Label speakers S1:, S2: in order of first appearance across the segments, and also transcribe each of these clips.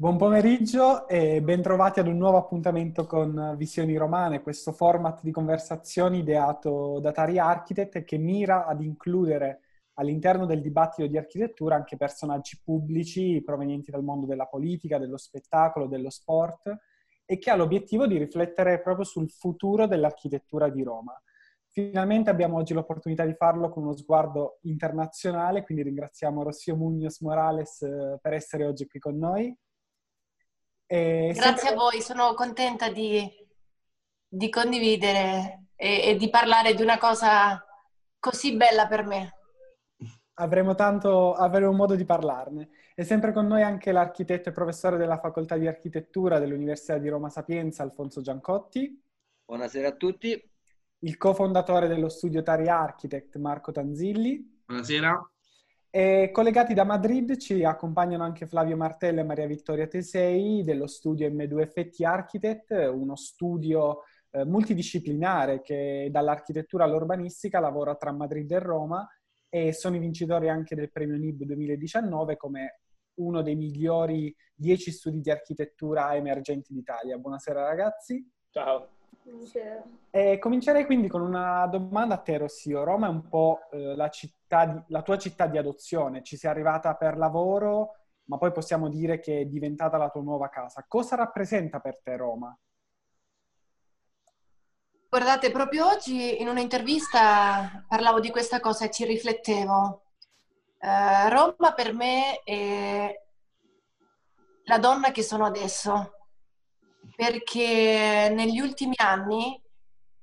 S1: Buon pomeriggio e bentrovati ad un nuovo appuntamento con Visioni Romane, questo format di conversazioni ideato da Tari Architect che mira ad includere all'interno del dibattito di architettura anche personaggi pubblici provenienti dal mondo della politica, dello spettacolo, dello sport e che ha l'obiettivo di riflettere proprio sul futuro dell'architettura di Roma. Finalmente abbiamo oggi l'opportunità di farlo con uno sguardo internazionale, quindi ringraziamo Rossio Munoz Morales eh, per essere oggi qui con noi.
S2: E Grazie sempre... a voi, sono contenta di, di condividere e, e, di parlare di una cosa così bella per me.
S1: Avremo tanto, avremo modo di parlarne. È sempre con noi anche l'architetto e professore della Facoltà di Architettura dell'Università di Roma Sapienza, Alfonso Giancotti.
S3: Buonasera a tutti.
S1: Il cofondatore dello studio Tari Architect, Marco Tanzilli.
S4: Buonasera.
S1: E collegati da Madrid ci accompagnano anche Flavio Martello e Maria Vittoria Tesei dello studio M2FT Architect, uno studio eh, multidisciplinare che dall'architettura all'urbanistica lavora tra Madrid e Roma e sono i vincitori anche del premio NIB 2019 come uno dei migliori 10 studi di architettura emergenti d'Italia. Buonasera ragazzi.
S4: Ciao.
S1: Eh, comincerei quindi con una domanda a te, Rossio. Roma è un po' eh, la, di, la, tua città di adozione. Ci sei arrivata per lavoro, ma poi possiamo dire che è diventata la tua nuova casa. Cosa rappresenta per te Roma?
S2: Guardate, proprio oggi in un'intervista parlavo di questa cosa e ci riflettevo. Uh, Roma per me è la donna che sono adesso perché negli ultimi anni,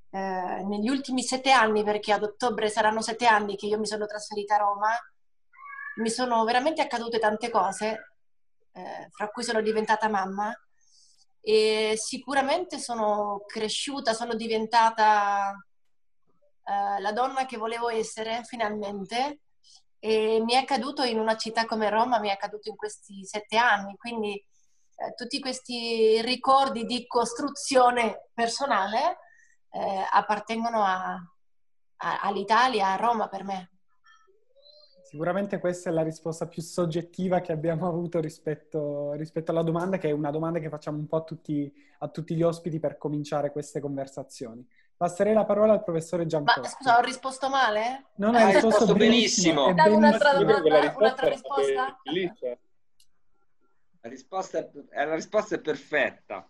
S2: eh, negli ultimi sette anni, perché ad ottobre saranno sette anni che io mi sono trasferita a Roma, mi sono veramente accadute tante cose, eh, fra cui sono diventata mamma e sicuramente sono cresciuta, sono diventata eh, la donna che volevo essere finalmente e mi è accaduto in una città come Roma, mi è accaduto in questi sette anni, quindi eh, tutti questi ricordi di costruzione personale eh, appartengono a, a, all'Italia, a Roma per me.
S1: Sicuramente questa è la risposta più soggettiva che abbiamo avuto rispetto, rispetto alla domanda, che è una domanda che facciamo un po' a tutti, a tutti, gli ospiti per cominciare queste conversazioni. Passerei la parola al professore Giancotti.
S2: Ma scusa, ho risposto male?
S1: Non hai risposto benissimo.
S2: benissimo. Un'altra, domanda, un'altra risposta?
S3: Risposta è, la risposta è perfetta.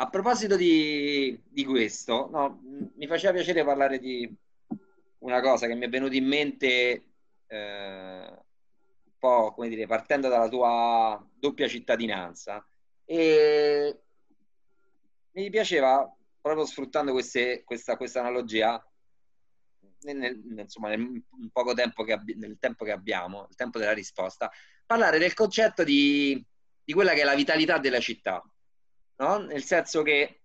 S3: A proposito di, di questo, no, mi faceva piacere parlare di una cosa che mi è venuta in mente eh, un po', come dire, partendo dalla tua doppia cittadinanza. E mi piaceva, proprio sfruttando queste, questa, questa analogia, nel, insomma, nel poco tempo che, nel tempo che abbiamo, il tempo della risposta, parlare del concetto di di quella che è la vitalità della città, no? nel senso che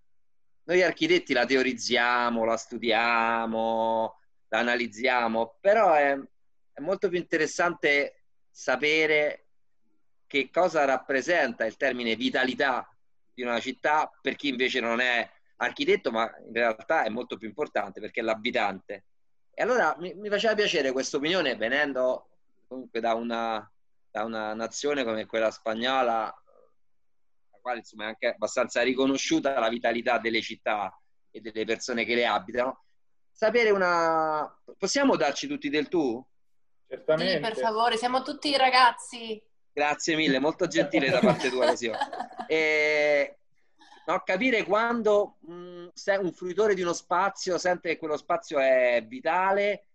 S3: noi architetti la teorizziamo, la studiamo, la analizziamo, però è, è molto più interessante sapere che cosa rappresenta il termine vitalità di una città per chi invece non è architetto, ma in realtà è molto più importante perché è l'abitante. E allora mi, mi faceva piacere questa opinione venendo comunque da una da una nazione come quella spagnola, la quale insomma è anche abbastanza riconosciuta la vitalità delle città e delle persone che le abitano, sapere una... Possiamo darci tutti del tu?
S2: Certamente. Sì, per favore, siamo tutti ragazzi.
S3: Grazie mille, molto gentile da parte tua, Rosio. E... No, capire quando mh, mm, un fruitore di uno spazio sente che quello spazio è vitale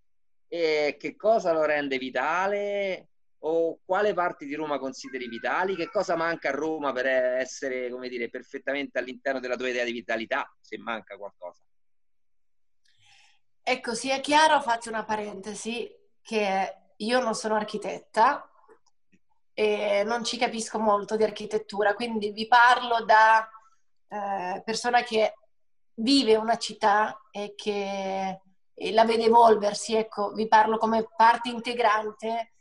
S3: e che cosa lo rende vitale o quale parti di Roma consideri vitali? Che cosa manca a Roma per essere, come dire, perfettamente all'interno della tua idea di vitalità, se manca qualcosa?
S2: Ecco, sia chiaro, faccio una parentesi, che io non sono architetta e non ci capisco molto di architettura, quindi vi parlo da eh, persona che vive una città e che e la vede evolversi, ecco, vi parlo come parte integrante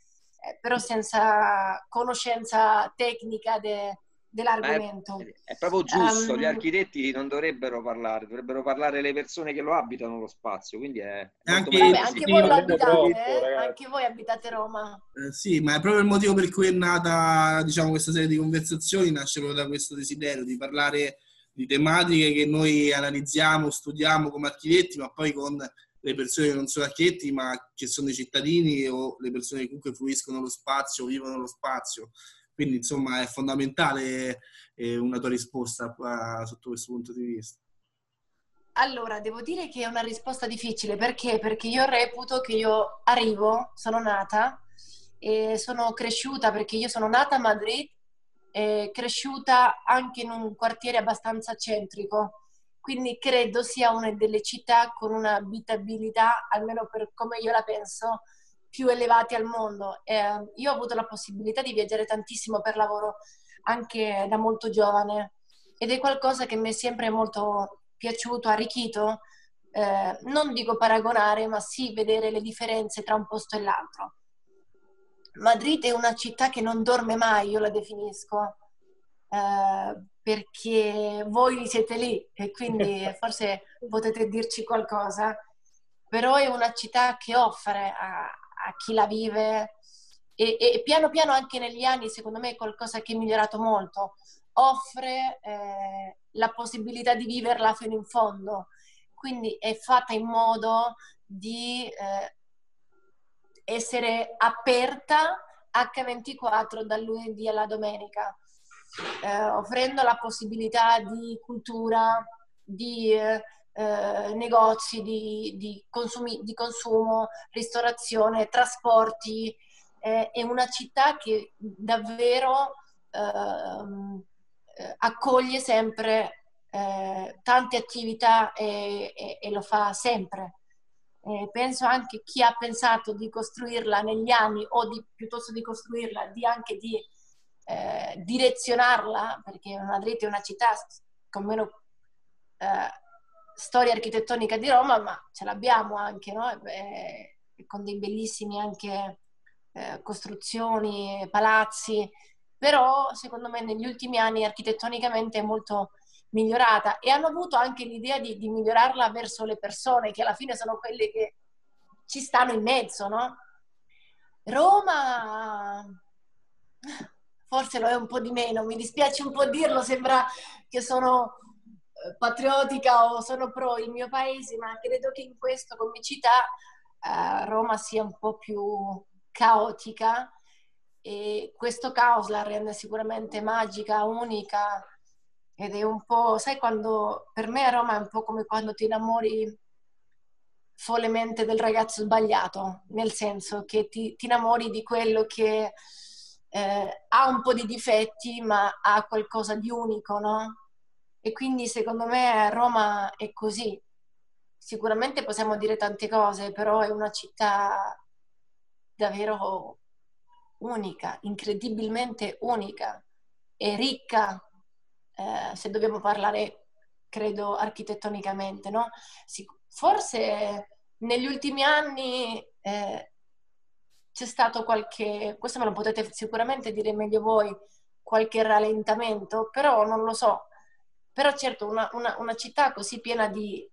S2: eh, però senza conoscenza tecnica de, dell'argomento.
S3: È, è, proprio giusto, um, gli architetti non dovrebbero parlare, dovrebbero parlare le persone che lo abitano lo spazio, quindi è...
S2: Anche, Vabbè, anche voi lo abitate, eh? anche voi abitate Roma.
S4: Eh, sì, ma è proprio il motivo per cui è nata, diciamo, questa serie di conversazioni, nasce proprio da questo desiderio di parlare di tematiche che noi analizziamo, studiamo come architetti, ma poi con le persone che non sono architetti, ma che sono i cittadini o le persone che comunque fruiscono lo spazio, vivono lo spazio. Quindi, insomma, è fondamentale eh, una tua risposta uh, sotto questo punto di vista.
S2: Allora, devo dire che è una risposta difficile perché? Perché io reputo che io arrivo, sono nata e sono cresciuta perché io sono nata a Madrid eh, cresciuta anche in un quartiere abbastanza centrico, quindi credo sia una delle città con un'abitabilità, almeno per come io la penso, più elevati al mondo. Eh, io ho avuto la possibilità di viaggiare tantissimo per lavoro anche da molto giovane ed è qualcosa che mi è sempre molto piaciuto, arricchito. Eh, non dico paragonare, ma sì vedere le differenze tra un posto e l'altro. Madrid è una città che non dorme mai, io la definisco, eh, perché voi siete lì e quindi forse potete dirci qualcosa, però è una città che offre a, a chi la vive e, e, piano piano anche negli anni secondo me è qualcosa che è migliorato molto, offre eh, la possibilità di viverla fino in fondo, quindi è fatta in modo di eh, essere aperta H24 dal lunedì alla domenica, eh, offrendo la possibilità di cultura, di eh, negozi, di, di, consumi, di, consumo, ristorazione, trasporti. Eh, è una città che davvero ehm, eh, accoglie sempre eh, tante attività e, e, e lo fa sempre eh, penso anche chi ha pensato di costruirla negli anni o di, piuttosto di costruirla, di anche di eh, direzionarla, perché Madrid è una città con meno eh, storia architettonica di Roma, ma ce l'abbiamo anche, no? Eh, con dei bellissimi anche eh, costruzioni, palazzi, però secondo me negli ultimi anni architettonicamente è molto migliorata e hanno avuto anche l'idea di, di, migliorarla verso le persone che alla fine sono quelle che ci stanno in mezzo, no? Roma forse lo è un po' di meno, mi dispiace un po' dirlo, sembra che sono eh, patriottica o sono pro il mio paese, ma credo che in questo, come città, eh, Roma sia un po' più caotica e questo caos la rende sicuramente magica, unica ed è un po', sai quando, per me Roma è un po' come quando ti innamori follemente del ragazzo sbagliato, nel senso che ti, ti innamori di quello che eh, ha un po' di difetti ma ha qualcosa di unico, no? E quindi secondo me Roma è così. Sicuramente possiamo dire tante cose, però è una città davvero unica, incredibilmente unica e ricca eh, se dobbiamo parlare, credo, architettonicamente, no? forse negli ultimi anni eh, c'è stato qualche, questo me lo potete sicuramente dire meglio voi, qualche rallentamento, però non lo so. Però certo una, una, una città così piena di,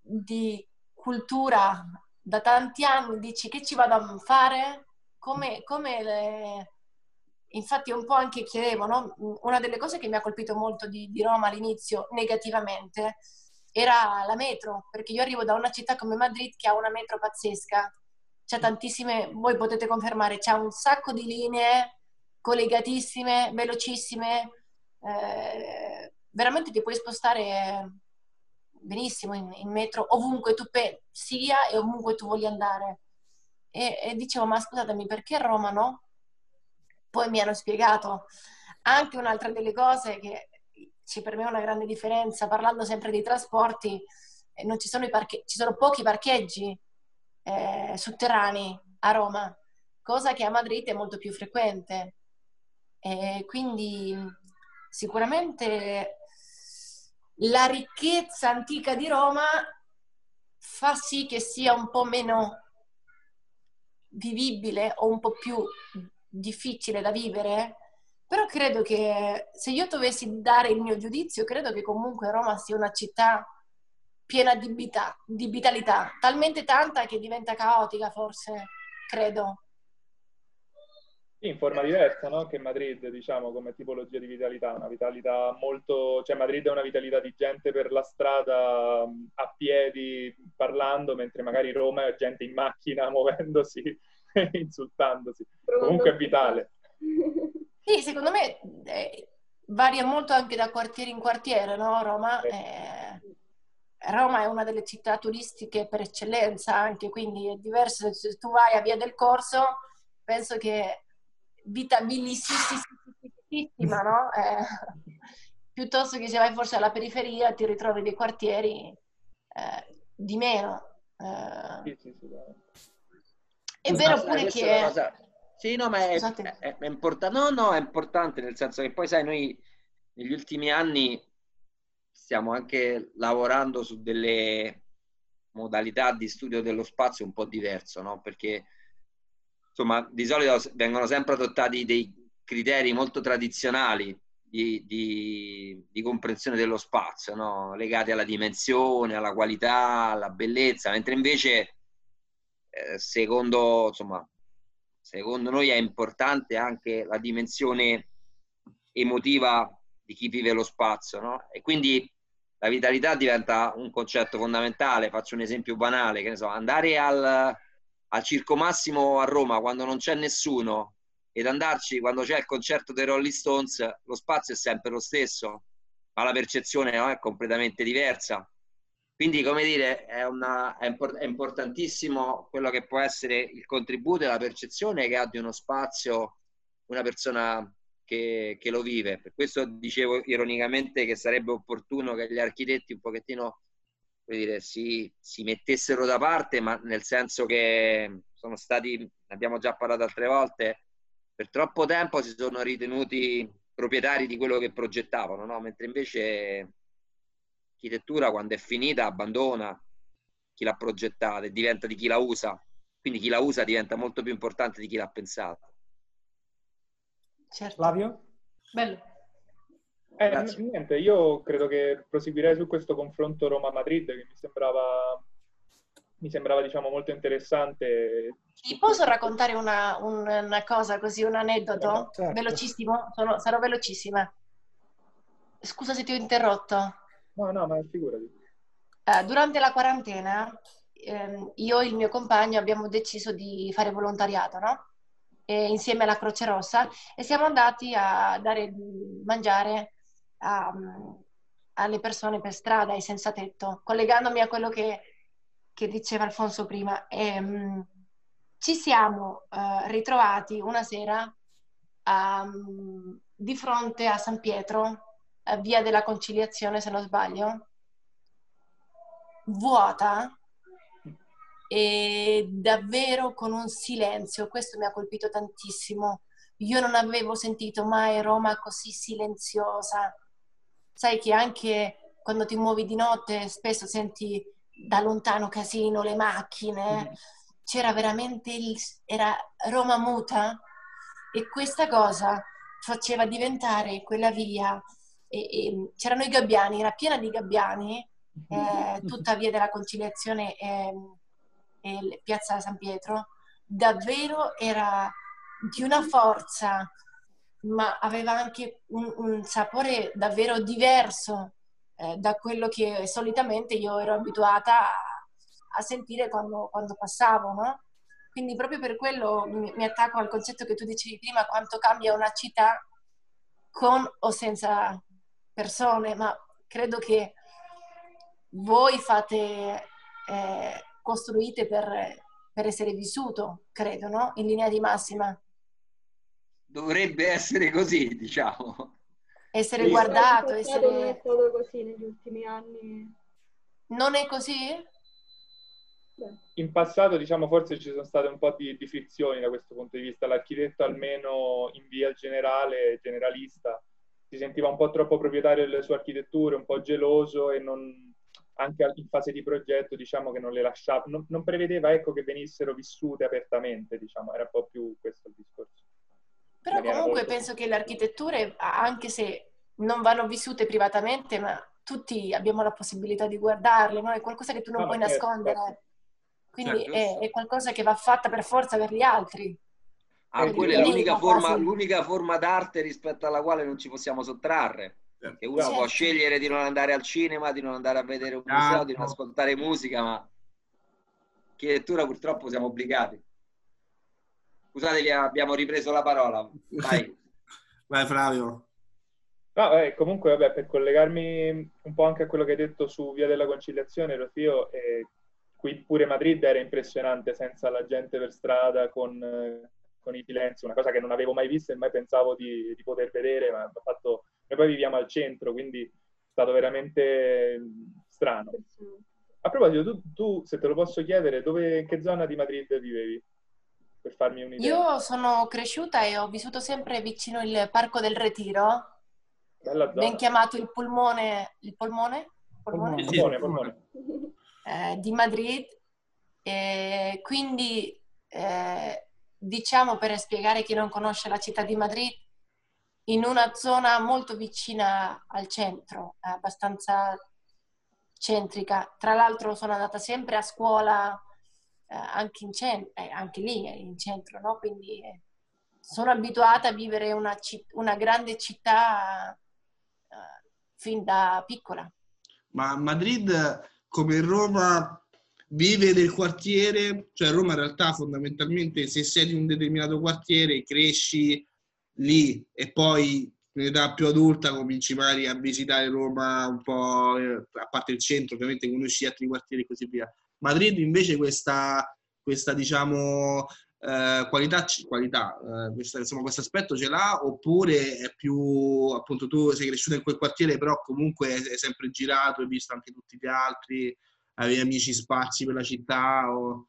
S2: di, cultura da tanti anni, dici che ci vado a fare? Come, come le, infatti un po' anche chiedevo, no? una delle cose che mi ha colpito molto di, di, Roma all'inizio negativamente era la metro, perché io arrivo da una città come Madrid che ha una metro pazzesca, c'è tantissime, voi potete confermare, c'è un sacco di linee collegatissime, velocissime, eh, veramente ti puoi spostare benissimo in, in metro ovunque tu pe- sia e ovunque tu voglia andare. E, e dicevo, ma scusatemi, perché Roma no? Poi mi hanno spiegato anche un'altra delle cose che ci per me una grande differenza, parlando sempre di trasporti, eh, non ci sono, parche- ci sono pochi parcheggi eh, sotterranei a Roma, cosa che a Madrid è molto più frequente. E quindi sicuramente la ricchezza antica di Roma fa sì che sia un po' meno vivibile o un po' più difficile da vivere Però credo che se io dovessi dare il mio giudizio, credo che comunque Roma sia una città piena di, vita, di vitalità, talmente tanta che diventa caotica forse, credo.
S5: Sì, in forma diversa, no? Che Madrid, diciamo, come tipologia di vitalità, una vitalità molto... cioè Madrid è una vitalità di gente per la strada, a piedi, parlando, mentre magari Roma è gente in macchina, muovendosi, insultandosi. Comunque è vitale.
S2: Sì, secondo me eh, varia molto anche da quartiere in quartiere, no? Roma, eh, Roma è una delle città turistiche per eccellenza anche, quindi è diverso se tu vai a Via del Corso, penso che vita bellissima, no? Eh, piuttosto che se vai forse alla periferia ti ritrovi dei quartieri eh, di meno. Eh, è vero pure che...
S3: Sì, no, ma è, è, è importante. No, no, è importante nel senso che poi, sai, noi negli ultimi anni stiamo anche lavorando su delle modalità di studio dello spazio un po' diverso, no? Perché insomma, di solito vengono sempre adottati dei criteri molto tradizionali di, di, di comprensione dello spazio, no? legati alla dimensione, alla qualità, alla bellezza, mentre invece, eh, secondo insomma, secondo noi è importante anche la dimensione emotiva di chi vive lo spazio, no? E quindi la vitalità diventa un concetto fondamentale. Faccio un esempio banale, che ne so, andare al, al Circo Massimo a Roma quando non c'è nessuno ed andarci quando c'è il concerto dei Rolling Stones, lo spazio è sempre lo stesso, ma la percezione no, è completamente diversa. Quindi, come dire, è, una, è, import- è, importantissimo quello che può essere il contributo e la percezione che ha di uno spazio una persona che, che, lo vive. Per questo dicevo ironicamente che sarebbe opportuno che gli architetti un pochettino dire, si, si mettessero da parte, ma nel senso che sono stati, ne abbiamo già parlato altre volte, per troppo tempo si sono ritenuti proprietari di quello che progettavano, no? mentre invece l'architettura quando è finita abbandona chi l'ha progettata e diventa di chi la usa. Quindi chi la usa diventa molto più importante di chi l'ha pensata.
S1: Certo. Flavio?
S2: Bello.
S5: Eh, niente, io credo che proseguirei su questo confronto Roma-Madrid che mi sembrava, mi sembrava diciamo, molto interessante.
S2: Ti posso raccontare una, una cosa così, un aneddoto? Certo. Velocissimo? Sono, sarò velocissima. Scusa se ti ho interrotto.
S5: No, no, ma figurati.
S2: Uh, durante la quarantena ehm, io e il mio compagno abbiamo deciso di fare volontariato, no? E insieme alla Croce Rossa e siamo andati a dare mangiare a, alle persone per strada, ai senza tetto, collegandomi a quello che, che diceva Alfonso prima. E, um, ci siamo uh, ritrovati una sera um, di fronte a San Pietro via della conciliazione, se non sbaglio, vuota e davvero con un silenzio. Questo mi ha colpito tantissimo. Io non avevo sentito mai Roma così silenziosa. Sai che anche quando ti muovi di notte spesso senti da lontano casino, le macchine. Mm. C'era veramente il, era Roma muta e questa cosa faceva diventare quella via e, e, c'erano i gabbiani, era piena di gabbiani, eh, tutta via della conciliazione e, e piazza San Pietro, davvero era di una forza, ma aveva anche un, un sapore davvero diverso eh, da quello che solitamente io ero abituata a, a sentire quando, quando passavo, no? Quindi proprio per quello mi, mi, attacco al concetto che tu dicevi prima, quanto cambia una città con o senza persone, ma credo che voi fate, eh, costruite per, per essere vissuto, credo, no? In linea di massima.
S3: Dovrebbe essere così, diciamo.
S2: Essere sì. guardato, essere... Non
S6: è stato così negli ultimi anni.
S2: Non è così?
S5: In passato, diciamo, forse ci sono state un po' di, di frizioni da questo punto di vista. L'architetto, almeno in via generale, generalista, si sentiva un po' troppo proprietario delle sue architetture, un po' geloso e non, anche in fase di progetto diciamo che non le lasciava, non, non, prevedeva ecco, che venissero vissute apertamente, diciamo, era un po' più questo il discorso.
S2: Però comunque molto... penso che le architetture, anche se non vanno vissute privatamente, ma tutti abbiamo la possibilità di guardarle, no? È qualcosa che tu non no, puoi certo, nascondere. Certo. Quindi certo. È, è, qualcosa che va fatta per forza per gli altri.
S3: Ah, quella è l'unica forma, l'unica forma, d'arte rispetto alla quale non ci possiamo sottrarre. Certo. Che uno certo. può scegliere di non andare al cinema, di non andare a vedere un museo, di non ascoltare musica, ma architettura purtroppo siamo obbligati. Scusate, abbiamo ripreso la parola. Vai.
S4: Vai Flavio.
S5: No, eh, comunque, vabbè, per collegarmi un po' anche a quello che hai detto su Via della Conciliazione, Rofio, eh, qui pure Madrid era impressionante senza la gente per strada con, eh, con, i silenzi, una cosa che non avevo mai visto e mai pensavo di, di poter vedere, ma fatto... noi poi viviamo al centro, quindi è stato veramente strano. A proposito, tu, tu, se te lo posso chiedere, dove, in che zona di Madrid vivevi? Per farmi un'idea.
S2: Io sono cresciuta e ho vissuto sempre vicino il Parco del Retiro, ben chiamato il polmone, il polmone?
S5: Polmone, polmone, polmone.
S2: Eh, di Madrid. E quindi eh, diciamo per spiegare chi non conosce la città di Madrid, in una zona molto vicina al centro, abbastanza centrica. Tra l'altro sono andata sempre a scuola eh, anche, in cent- eh, anche lì in centro, no? quindi eh, sono abituata a vivere una, citt- una grande città uh, fin da piccola.
S4: Ma Madrid, come Roma, vive del quartiere, cioè Roma in realtà fondamentalmente se sei di un determinato quartiere cresci lì e poi in età più adulta cominci magari a visitare Roma un po', eh, a parte il centro, ovviamente conosci altri quartieri e così via. Madrid invece questa, questa diciamo, eh, qualità, qualità eh, questa, insomma, questo aspetto ce l'ha oppure è più appunto tu sei cresciuto in quel quartiere però comunque hai sempre girato hai visto anche tutti gli altri avevi amici spazi per la città o...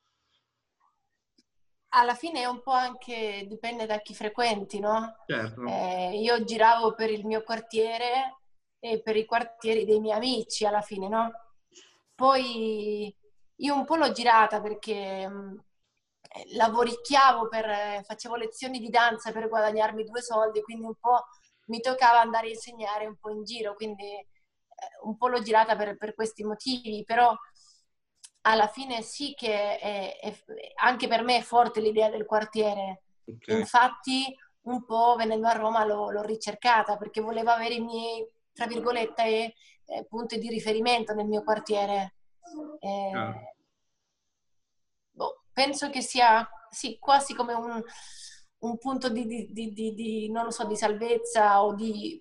S2: alla fine è un po' anche dipende da chi frequenti no?
S4: Certo.
S2: Eh, io giravo per il mio quartiere e per i quartieri dei miei amici alla fine no? poi io un po' l'ho girata perché mh, lavoricchiavo per, facevo lezioni di danza per guadagnarmi due soldi, quindi un po' mi toccava andare a insegnare un po' in giro, quindi eh, un po' l'ho girata per, per questi motivi, però alla fine sì che è, è, anche per me è forte l'idea del quartiere. Okay. Infatti un po' venendo a Roma l'ho, l'ho, ricercata perché volevo avere i miei, tra virgolette, eh, punti di riferimento nel mio quartiere. Eh, ah penso che sia sì, quasi come un, un punto di, di, di, di, non lo so, di salvezza o di...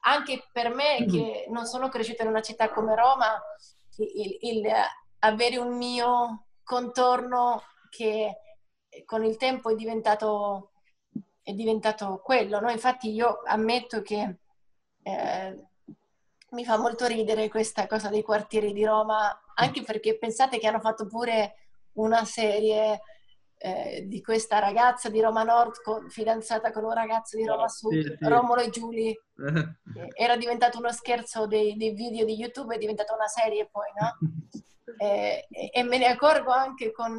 S2: Anche per me mm-hmm. che non sono cresciuta in una città come Roma, il, il avere un mio contorno che con il tempo è diventato, è diventato quello. No? Infatti io ammetto che eh, mi fa molto ridere questa cosa dei quartieri di Roma, anche perché pensate che hanno fatto pure una serie eh, di questa ragazza di Roma Nord con, fidanzata con un ragazzo di Roma Sud, sì, sì. Romolo e Giulie. Era diventato uno scherzo dei, dei, video di YouTube, è diventata una serie poi, no? e, e, me ne accorgo anche con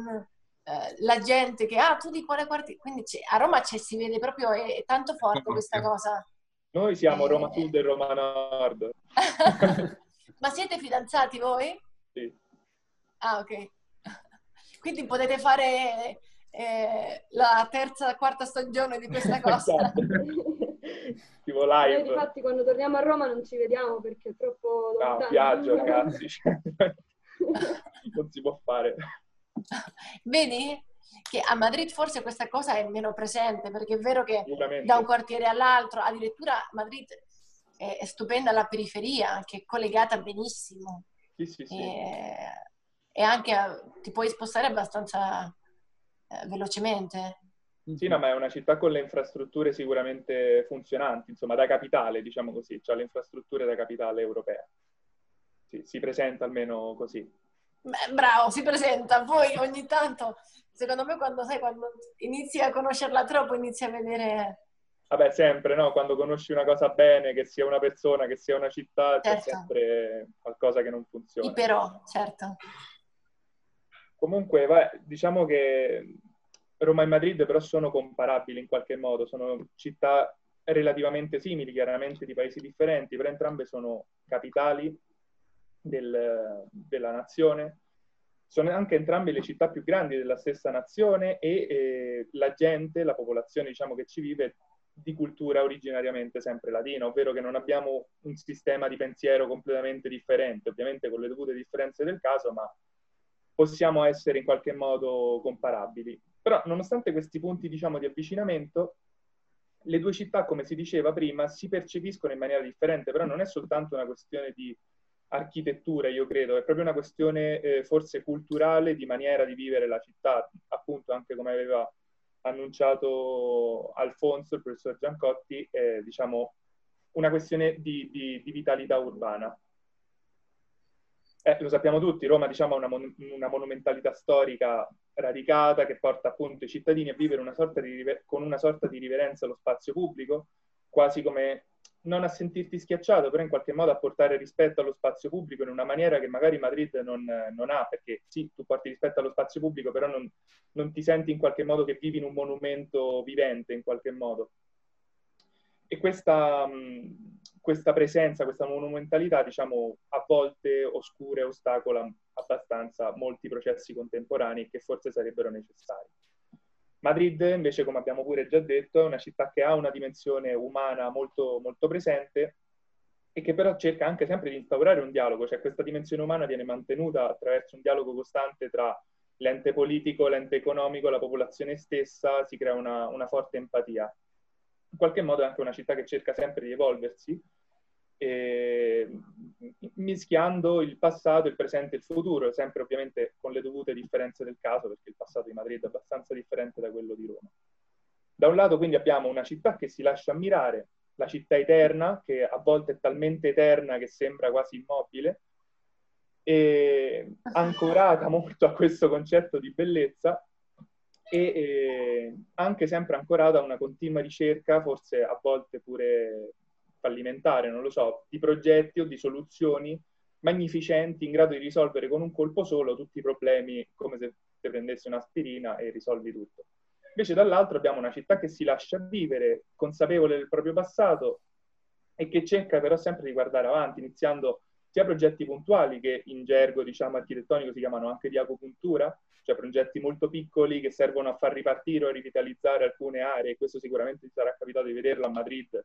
S2: eh, la gente che, ah, tu di quale quartiere? Quindi a Roma si vede proprio, è, è tanto forte questa cosa.
S5: Noi siamo Roma Sud e Roma Nord.
S2: Ma siete fidanzati voi?
S5: Sì.
S2: Ah, ok. Quindi potete fare eh, la terza, quarta stagione di questa cosa.
S5: esatto. tipo live.
S6: Noi infatti quando torniamo a Roma non ci vediamo perché è troppo
S5: lontano. No, viaggio ragazzi. non si può fare.
S2: Vedi? Che a Madrid forse questa cosa è meno presente perché è vero che da un quartiere all'altro, addirittura Madrid è, è stupenda la periferia, che è collegata benissimo.
S5: Sì, sì, sì.
S2: E e anche ti puoi spostare abbastanza eh, velocemente.
S5: Sì, no, ma è una città con le infrastrutture sicuramente funzionanti, insomma, da capitale, diciamo così, cioè le infrastrutture da capitale europea. Sì, si presenta almeno così.
S2: Beh, bravo, si presenta. Poi ogni tanto, secondo me, quando, sai, quando inizi a conoscerla troppo, inizi a vedere...
S5: Vabbè, sempre, no? Quando conosci una cosa bene, che sia una persona, che sia una città,
S2: certo.
S5: c'è sempre qualcosa che non funziona.
S2: I però, certo.
S5: Comunque, vai, diciamo che Roma e Madrid però sono comparabili in qualche modo, sono città relativamente simili, chiaramente di paesi differenti, però entrambe sono capitali del, della nazione, sono anche entrambe le città più grandi della stessa nazione e eh, la gente, la popolazione diciamo, che ci vive di cultura originariamente sempre latina, ovvero che non abbiamo un sistema di pensiero completamente differente, ovviamente con le dovute differenze del caso, ma possiamo essere in qualche modo comparabili. Però nonostante questi punti diciamo, di avvicinamento, le due città, come si diceva prima, si percepiscono in maniera differente, però non è soltanto una questione di architettura, io credo, è proprio una questione eh, forse culturale di maniera di vivere la città, appunto anche come aveva annunciato Alfonso, il professor Giancotti, è diciamo, una questione di, di, di vitalità urbana. Eh, lo sappiamo tutti, Roma diciamo, ha una, mon- una, monumentalità storica radicata che porta appunto i cittadini a vivere una river- con una sorta di riverenza allo spazio pubblico, quasi come non a sentirti schiacciato, però in qualche modo a portare rispetto allo spazio pubblico in una maniera che magari Madrid non, non ha, perché sì, tu porti rispetto allo spazio pubblico, però non, non, ti senti in qualche modo che vivi in un monumento vivente, in qualche modo. E questa, questa presenza, questa monumentalità, diciamo, a volte oscura e ostacola abbastanza molti processi contemporanei che forse sarebbero necessari. Madrid, invece, come abbiamo pure già detto, è una città che ha una dimensione umana molto, molto presente e che però cerca anche sempre di instaurare un dialogo, cioè questa dimensione umana viene mantenuta attraverso un dialogo costante tra l'ente politico, l'ente economico, la popolazione stessa, si crea una, una forte empatia. In qualche modo è anche una città che cerca sempre di evolversi eh, mischiando il passato, il presente e il futuro, sempre ovviamente con le dovute differenze del caso, perché il passato di Madrid è abbastanza differente da quello di Roma. Da un lato quindi abbiamo una città che si lascia ammirare, la città eterna, che a volte è talmente eterna che sembra quasi immobile, e ancorata molto a questo concetto di bellezza e eh, anche sempre ancorata a una continua ricerca, forse a volte pure fallimentare, non lo so, di progetti o di soluzioni magnificenti in grado di risolvere con un colpo solo tutti i problemi come se prendessi un'aspirina e risolvi tutto. Invece dall'altro abbiamo una città che si lascia vivere, consapevole del proprio passato e che cerca però sempre di guardare avanti, iniziando sia progetti puntuali che in gergo diciamo architettonico si chiamano anche di agopuntura, cioè progetti molto piccoli che servono a far ripartire o rivitalizzare alcune aree, questo sicuramente ti sarà capitato di vederlo a Madrid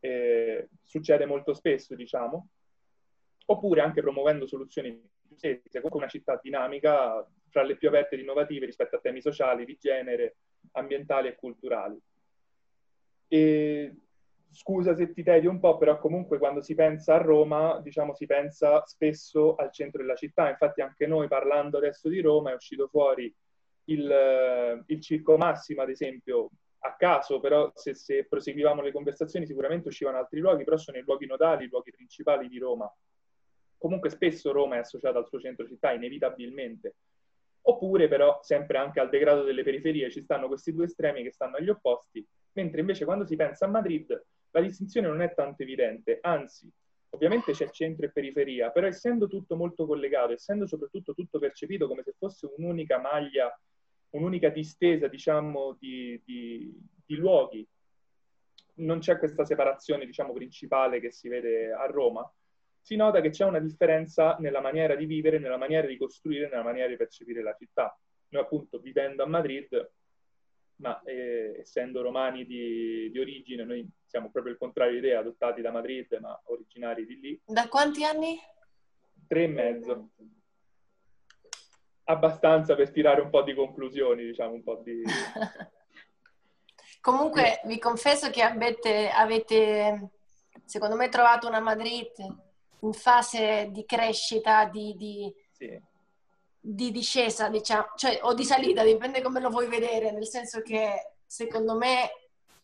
S5: eh, succede molto spesso, diciamo, oppure anche promuovendo soluzioni più semplici, comunque una città dinamica fra le più aperte ed innovative rispetto a temi sociali, di genere, ambientali e culturali. E, scusa se ti tedio un po', però comunque quando si pensa a Roma, diciamo, si pensa spesso al centro della città. Infatti anche noi parlando adesso di Roma è uscito fuori il, il Circo Massimo, ad esempio, a caso, però se, se, proseguivamo le conversazioni sicuramente uscivano altri luoghi, però sono i luoghi nodali, i luoghi principali di Roma. Comunque spesso Roma è associata al suo centro città, inevitabilmente. Oppure però sempre anche al degrado delle periferie ci stanno questi due estremi che stanno agli opposti, mentre invece quando si pensa a Madrid la distinzione non è tanto evidente, anzi, ovviamente c'è centro e periferia, però essendo tutto molto collegato, essendo soprattutto tutto percepito come se fosse un'unica maglia un'unica distesa, diciamo, di, di, di luoghi. Non c'è questa separazione, diciamo, principale che si vede a Roma. Si nota che c'è una differenza nella maniera di vivere, nella maniera di costruire, nella maniera di percepire la città. Noi appunto vivendo a Madrid, ma eh, essendo romani di, di, origine, noi siamo proprio il contrario di idea, adottati da Madrid, ma originari di lì.
S2: Da quanti anni?
S5: Tre e mezzo abbastanza per tirare un po' di conclusioni, diciamo, un po' di...
S2: Comunque vi confesso che avete, avete, secondo me, trovato una Madrid in fase di crescita, di, di, sì. Di discesa, diciamo, cioè, o di salita, dipende come lo vuoi vedere, nel senso che secondo me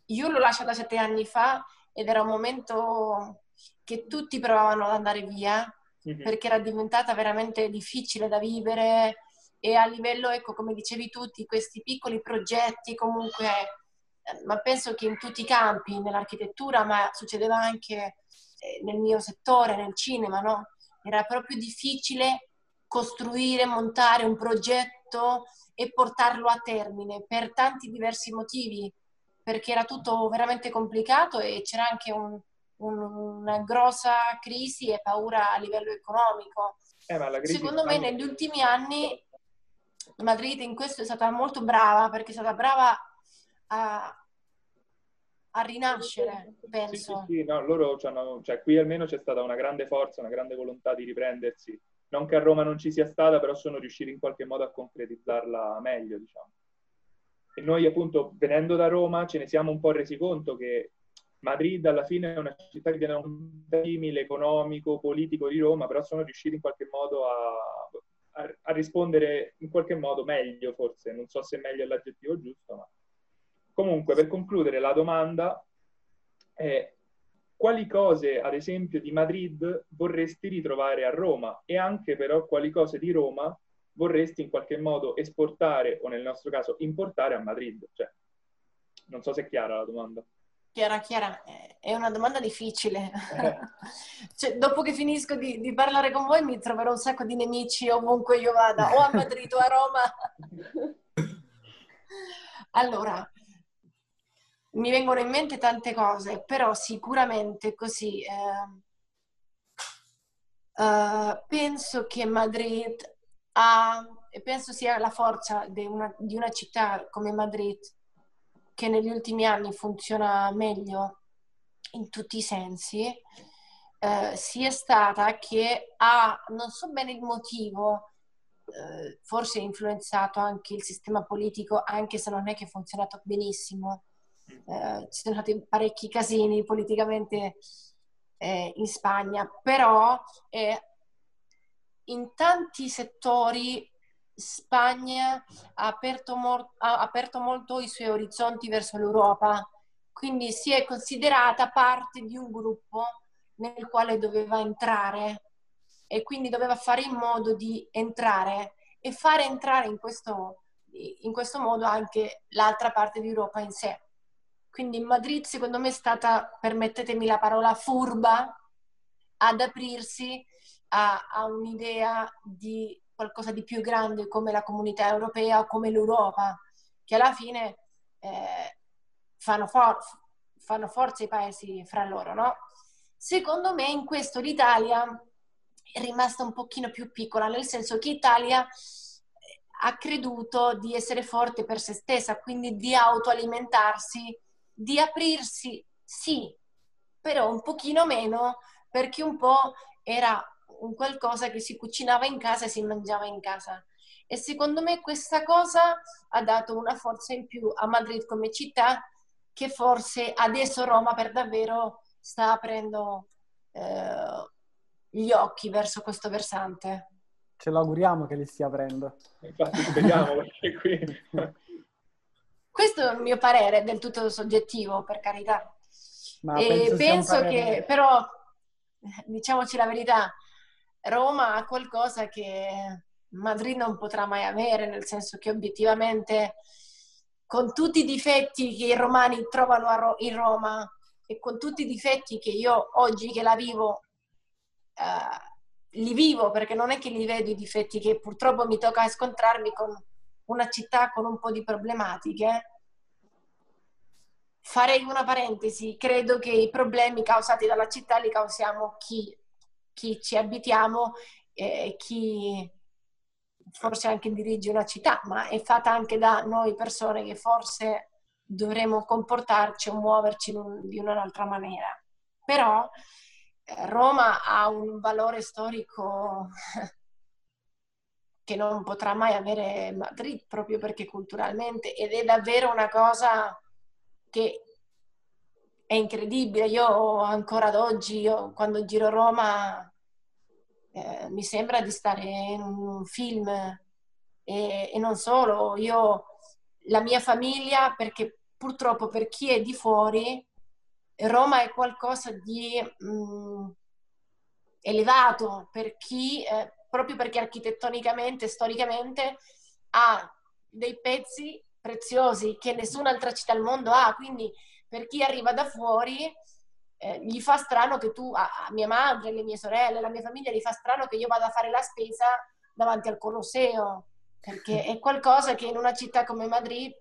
S2: io l'ho lasciata sette anni fa ed era un momento che tutti provavano ad andare via mm-hmm. perché era diventata veramente difficile da vivere, e a livello, ecco, come dicevi tutti, questi piccoli progetti comunque, eh, ma penso che in tutti i campi, nell'architettura, ma succedeva anche eh, nel mio settore, nel cinema, no? Era proprio difficile costruire, montare un progetto e portarlo a termine per tanti diversi motivi, perché era tutto veramente complicato e c'era anche un, un, una grossa crisi e paura a livello economico.
S5: Eh,
S2: Secondo me negli ultimi anni Madrid in questo è stata molto brava perché è stata brava a, a rinascere, penso.
S5: Sì, sì, sì no, loro cioè, qui almeno c'è stata una grande forza, una grande volontà di riprendersi. Non che a Roma non ci sia stata, però sono riusciti in qualche modo a concretizzarla meglio, diciamo. E noi appunto, venendo da Roma, ce ne siamo un po' resi conto che Madrid alla fine è una città che tiene un simile economico, politico di Roma, però sono riusciti in qualche modo a, a, a rispondere in qualche modo meglio, forse. Non so se meglio è l'aggettivo giusto, ma Comunque, per concludere la domanda è quali cose, ad esempio, di Madrid vorresti ritrovare a Roma e anche però quali cose di Roma vorresti in qualche modo esportare o nel nostro caso importare a Madrid? Cioè, non so se è chiara la domanda.
S2: Chiara, chiara, è una domanda difficile. Eh. cioè, dopo che finisco di, di, parlare con voi mi troverò un sacco di nemici ovunque io vada, o a Madrid o a Roma. allora, mi vengono in mente tante cose, però sicuramente così. Eh, uh, penso che Madrid ha, penso sia la forza di una, di una città come Madrid, che negli ultimi anni funziona meglio in tutti i sensi, eh, sia stata che ha, non so bene il motivo, eh, forse influenzato anche il sistema politico, anche se non è che ha funzionato benissimo eh, ci sono stati parecchi casini politicamente eh, in Spagna, però eh, in tanti settori Spagna ha aperto, mo- ha aperto molto i suoi orizzonti verso l'Europa, quindi si è considerata parte di un gruppo nel quale doveva entrare e quindi doveva fare in modo di entrare e fare entrare in questo, in questo modo anche l'altra parte d'Europa in sé. Quindi Madrid secondo me è stata, permettetemi la parola, furba ad aprirsi a, a un'idea di qualcosa di più grande come la comunità europea o come l'Europa, che alla fine eh, fanno, for- fanno, forza i paesi fra loro, no? Secondo me in questo l'Italia è rimasta un pochino più piccola, nel senso che l'Italia ha creduto di essere forte per se stessa, quindi di autoalimentarsi di aprirsi, sì, però un pochino meno perché un po' era un qualcosa che si cucinava in casa e si mangiava in casa. E secondo me questa cosa ha dato una forza in più a Madrid come città che forse adesso Roma per davvero sta aprendo eh, gli occhi verso questo versante.
S1: Ce l'auguriamo che li stia aprendo.
S5: Infatti speriamo perché qui
S2: questo è il mio parere, del tutto soggettivo, per carità. Ma penso, penso che, però, diciamoci la verità, Roma ha qualcosa che Madrid non potrà mai avere, nel senso che obiettivamente, con tutti i difetti che i romani trovano Ro- in Roma e con tutti i difetti che io oggi che la vivo, eh, li vivo perché non è che li vedo i difetti che purtroppo mi tocca scontrarmi con una città con un po' di problematiche, farei una parentesi, credo che i problemi causati dalla città li causiamo chi, chi ci abitiamo e chi forse anche dirige una città, ma è fatta anche da noi persone che forse dovremmo comportarci o muoverci in un, di un'altra maniera. Però eh, Roma ha un valore storico che non potrà mai avere Madrid proprio perché culturalmente ed è davvero una cosa che è incredibile. Io ancora ad oggi, io, quando giro Roma, eh, mi sembra di stare in un film e, e, non solo. Io, la mia famiglia, perché purtroppo per chi è di fuori, Roma è qualcosa di mh, mm, elevato per chi eh, proprio perché architettonicamente, storicamente ha dei pezzi preziosi che nessun'altra città al mondo ha, quindi per chi arriva da fuori eh, gli fa strano che tu, a, a, mia madre, le mie sorelle, la mia famiglia, gli fa strano che io vada a fare la spesa davanti al Colosseo perché è qualcosa che in una città come Madrid,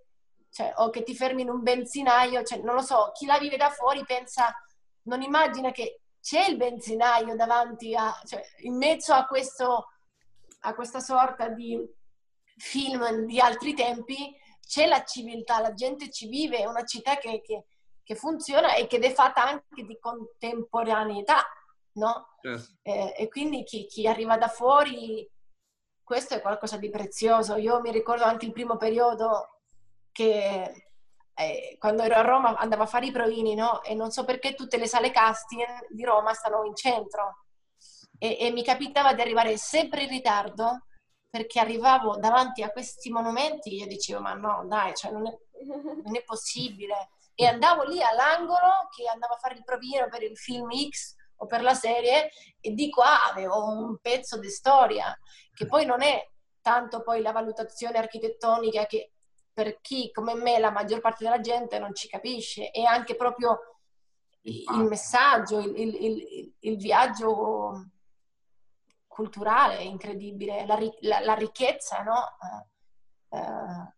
S2: cioè, o che ti fermi in un benzinaio, cioè, non lo so, chi la vive da fuori pensa, non immagina che c'è il benzinaio davanti a, cioè, in mezzo a, questo, a questa sorta di film di altri tempi, c'è la civiltà, la gente ci vive, è una città che, che, che funziona e che è fatta anche di contemporaneità, no?
S4: Certo.
S2: Eh, e quindi chi, chi, arriva da fuori, questo è qualcosa di prezioso. Io mi ricordo anche il primo periodo che eh, quando ero a Roma andavo a fare i provini, no? E non so perché tutte le sale casting di Roma stanno in centro. E, e mi capitava di arrivare sempre in ritardo perché arrivavo davanti a questi monumenti e io dicevo ma no dai, cioè non, è, non è possibile. E andavo lì all'angolo che andavo a fare il provino per il film X o per la serie e di qua avevo un pezzo di storia che poi non è tanto poi la valutazione architettonica che per chi come me la maggior parte della gente non ci capisce è anche proprio il messaggio, il, il, il, viaggio culturale incredibile, la, la, la ricchezza no? uh, uh,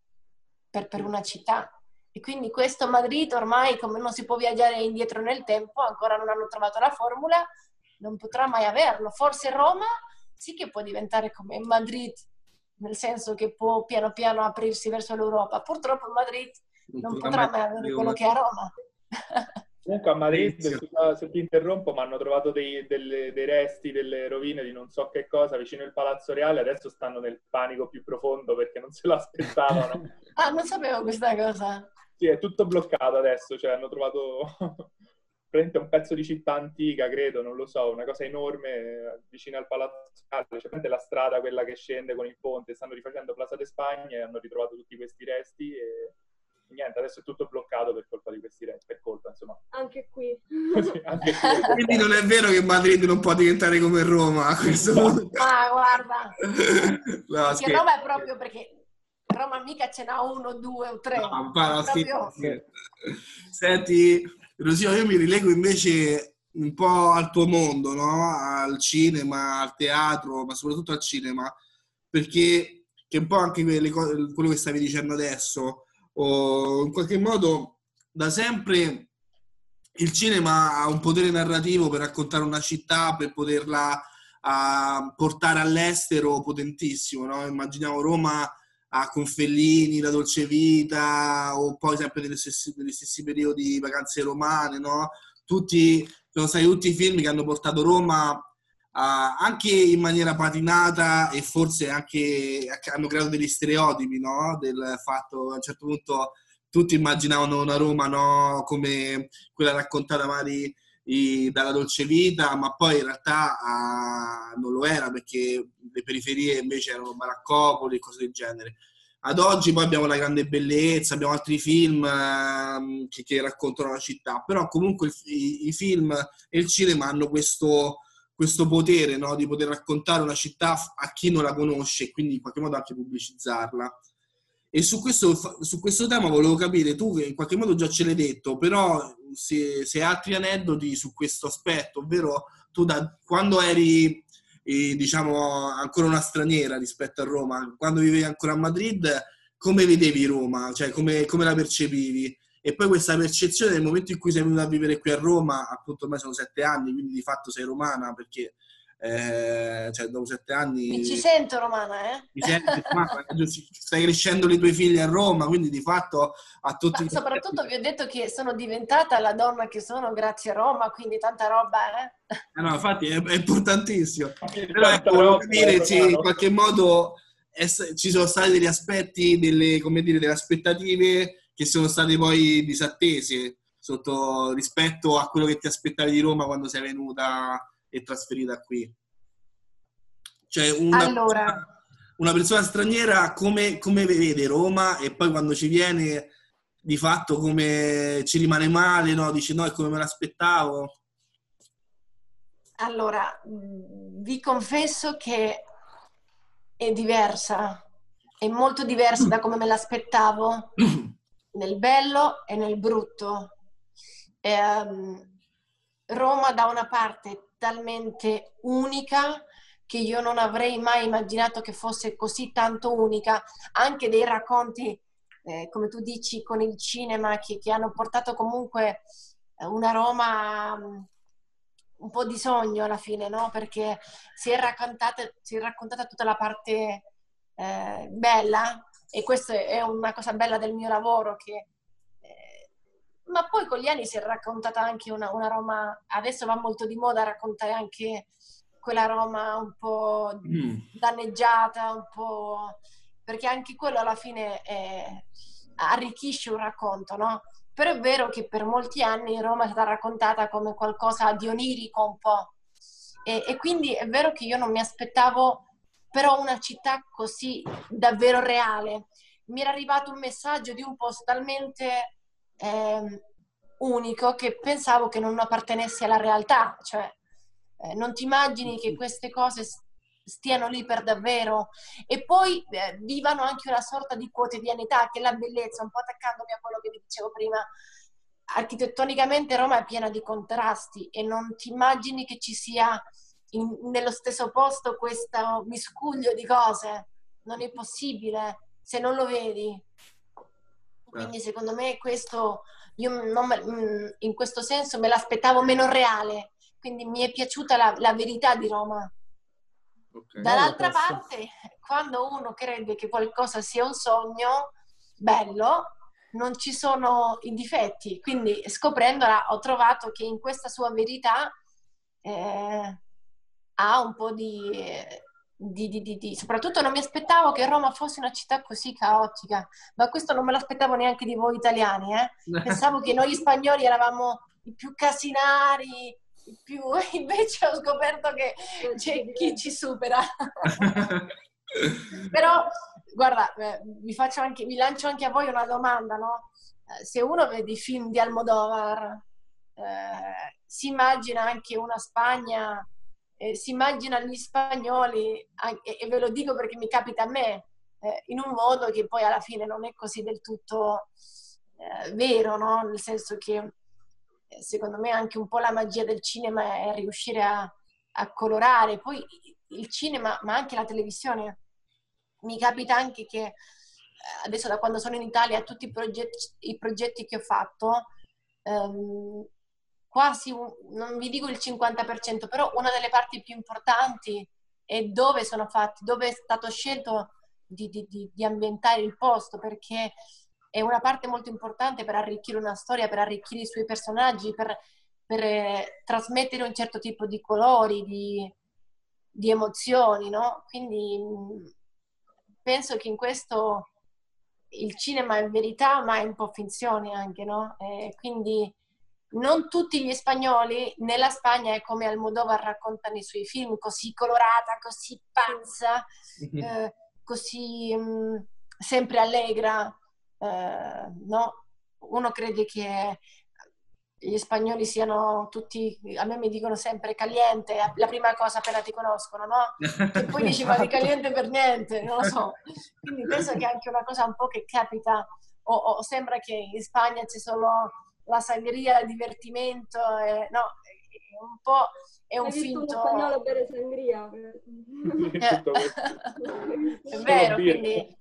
S2: per, per, una città. E quindi questo Madrid ormai, come non si può viaggiare indietro nel tempo, ancora non hanno trovato la formula, non potrà mai averlo. Forse Roma sì che può diventare come Madrid, nel senso che può piano piano aprirsi verso l'Europa. Purtroppo Madrid non, potrà mai avere quello che è a Roma.
S5: Comunque a Madrid, se ti interrompo, ma hanno trovato dei, delle, dei, resti, delle rovine di non so che cosa vicino al Palazzo Reale, adesso stanno nel panico più profondo perché non se lo aspettavano.
S2: ah, non sapevo questa cosa.
S5: Sì, è tutto bloccato adesso, cioè hanno trovato praticamente un pezzo di città antica, credo, non lo so, una cosa enorme vicino al Palazzo Reale, cioè la strada quella che scende con il ponte, stanno rifacendo Plaza de Spagna e hanno ritrovato tutti questi resti e niente, adesso è tutto bloccato per colpa di questi renti, per colpa, insomma.
S6: Anche qui.
S5: sì, anche qui.
S4: Quindi non è vero che Madrid non può diventare come Roma a questo punto.
S2: Ah, guarda. no, perché Roma è proprio perché Roma mica ce n'ha uno, due o tre. No,
S4: no, proprio... Senti, Rosio, io mi rilego invece un po' al tuo mondo, no? Al cinema, al teatro, ma soprattutto al cinema, perché che un po' anche quello che stavi dicendo adesso, in qualche modo da sempre il cinema ha un potere narrativo per raccontare una città, per poterla uh, portare all'estero potentissimo. No? Immaginiamo Roma a Confellini, La Dolce Vita, o poi sempre negli stessi, negli stessi periodi vacanze romane, no? Tutti, sono stati tutti i film che hanno portato Roma Uh, anche in maniera patinata e forse anche hanno creato degli stereotipi no? del fatto a un certo punto tutti immaginavano una Roma no? come quella raccontata magari i, dalla dolce vita ma poi in realtà uh, non lo era perché le periferie invece erano baraccopoli e cose del genere ad oggi poi abbiamo la grande bellezza abbiamo altri film uh, che, che, raccontano la città però comunque il, i, i film e il cinema hanno questo questo potere no? di poter raccontare una città a chi non la conosce e quindi in qualche modo anche pubblicizzarla. E su questo, su questo tema volevo capire, tu che in qualche modo già ce l'hai detto, però se, se hai altri aneddoti su questo aspetto, ovvero tu da quando eri eh, diciamo ancora una straniera rispetto a Roma, quando vivevi ancora a Madrid, come vedevi Roma, cioè come, come la percepivi? E poi questa percezione nel momento in cui sei venuta a vivere qui a Roma, appunto ormai sono sette anni, quindi di fatto sei romana perché eh, cioè dopo sette anni...
S2: Mi ci sento romana, eh?
S4: Mi senti romana, stai crescendo le tue figlie a Roma, quindi di fatto a tutti...
S2: Ma soprattutto vi ho detto che sono diventata la donna che sono grazie a Roma, quindi tanta roba, eh?
S4: eh no, infatti è, è importantissimo. Però ecco, volevo capire se in qualche modo è, ci sono stati degli aspetti, delle, come dire, delle aspettative che sono state poi disattese sotto, rispetto a quello che ti aspettavi di Roma quando sei venuta e trasferita qui? Cioè una,
S2: allora.
S4: persona, una persona straniera come, come vede Roma e poi quando ci viene di fatto come ci rimane male, no? Dice no, è come me l'aspettavo.
S2: Allora, vi confesso che è diversa, è molto diversa da come me l'aspettavo. nel bello e nel brutto. Eh, Roma da una parte talmente unica che io non avrei mai immaginato che fosse così tanto unica, anche dei racconti, eh, come tu dici, con il cinema, che, che hanno portato comunque eh, una Roma mm, un po' di sogno alla fine, no? Perché si è raccontata, si è raccontata tutta la parte eh, bella e questa è una cosa bella del mio lavoro che ma poi con gli anni si è raccontata anche una, una, Roma adesso va molto di moda raccontare anche quella Roma un po' mm. danneggiata un po' perché anche quello alla fine è, arricchisce un racconto no? però è vero che per molti anni Roma è stata raccontata come qualcosa di onirico un po' e, e quindi è vero che io non mi aspettavo però una città così davvero reale. Mi era arrivato un messaggio di un posto talmente eh, unico che pensavo che non appartenesse alla realtà, cioè eh, non ti immagini che queste cose stiano lì per davvero e poi eh, vivano anche una sorta di quotidianità che è la bellezza, un po' attaccandomi a quello che vi dicevo prima. Architettonicamente Roma è piena di contrasti e non ti immagini che ci sia in, nello stesso posto questo miscuglio di cose. Non è possibile se non lo vedi. Quindi secondo me questo, io me, mm, in questo senso me l'aspettavo meno reale, quindi mi è piaciuta la, la verità di Roma. Okay. Dall'altra parte, quando uno crede che qualcosa sia un sogno bello, non ci sono i difetti. Quindi scoprendola ho trovato che in questa sua verità eh, ha un po' di, di, di, di, Soprattutto non mi aspettavo che Roma fosse una città così caotica, ma questo non me l'aspettavo neanche di voi italiani. Eh? Pensavo che noi spagnoli eravamo i più casinari, i più... invece ho scoperto che c'è chi ci supera. Però, guarda, eh, vi, faccio anche, vi lancio anche a voi una domanda, no? Eh, se uno vede i film di Almodovar, eh, si immagina anche una Spagna eh, si immagina gli spagnoli, anche, e ve lo dico perché mi capita a me, eh, in un modo che poi alla fine non è così del tutto eh, vero, no? nel senso che eh, secondo me anche un po' la magia del cinema è riuscire a, a colorare, poi il cinema, ma anche la televisione. Mi capita anche che eh, adesso da quando sono in Italia tutti i progetti, i progetti che ho fatto ehm, quasi, non vi dico il 50%, però una delle parti più importanti è dove sono fatti, dove è stato scelto di, di, di ambientare il posto, perché è una parte molto importante per arricchire una storia, per arricchire i suoi personaggi, per, per eh, trasmettere un certo tipo di colori, di, di emozioni, no? Quindi mm, penso che in questo il cinema è verità, ma è un po' finzione anche, no? E quindi non tutti gli spagnoli nella Spagna è come Almodovar racconta nei suoi film, così colorata, così pazza, eh, così mh, mm, sempre allegra. Eh, no? Uno crede che gli spagnoli siano tutti, a me mi dicono sempre caliente, la prima cosa appena ti conoscono, no? E poi dici ma di caliente per niente, non lo so. Quindi penso che è anche una cosa un po' che capita, o, o sembra che in Spagna c'è solo la sangria, il divertimento, eh, no, è un po' è un
S6: Hai
S2: finto...
S6: Visto spagnolo bere sangria.
S2: è vero, quindi... Eh...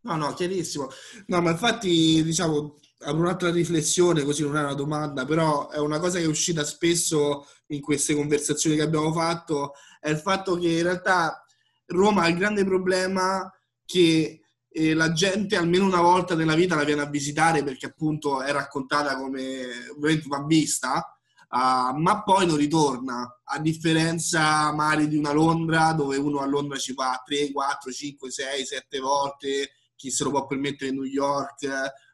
S4: No, no, chiarissimo. No, ma infatti, diciamo, apro un'altra riflessione, così non è una domanda, però è una cosa che è uscita spesso in queste conversazioni che abbiamo fatto, è il fatto che in realtà Roma ha il grande problema che e la gente almeno una volta nella vita la viene a visitare perché appunto è raccontata come ovviamente va vista, uh, ma poi non ritorna, a differenza magari di una Londra dove uno a Londra ci va 3, 4, 5, 6, 7 volte, chi se lo può permettere New York,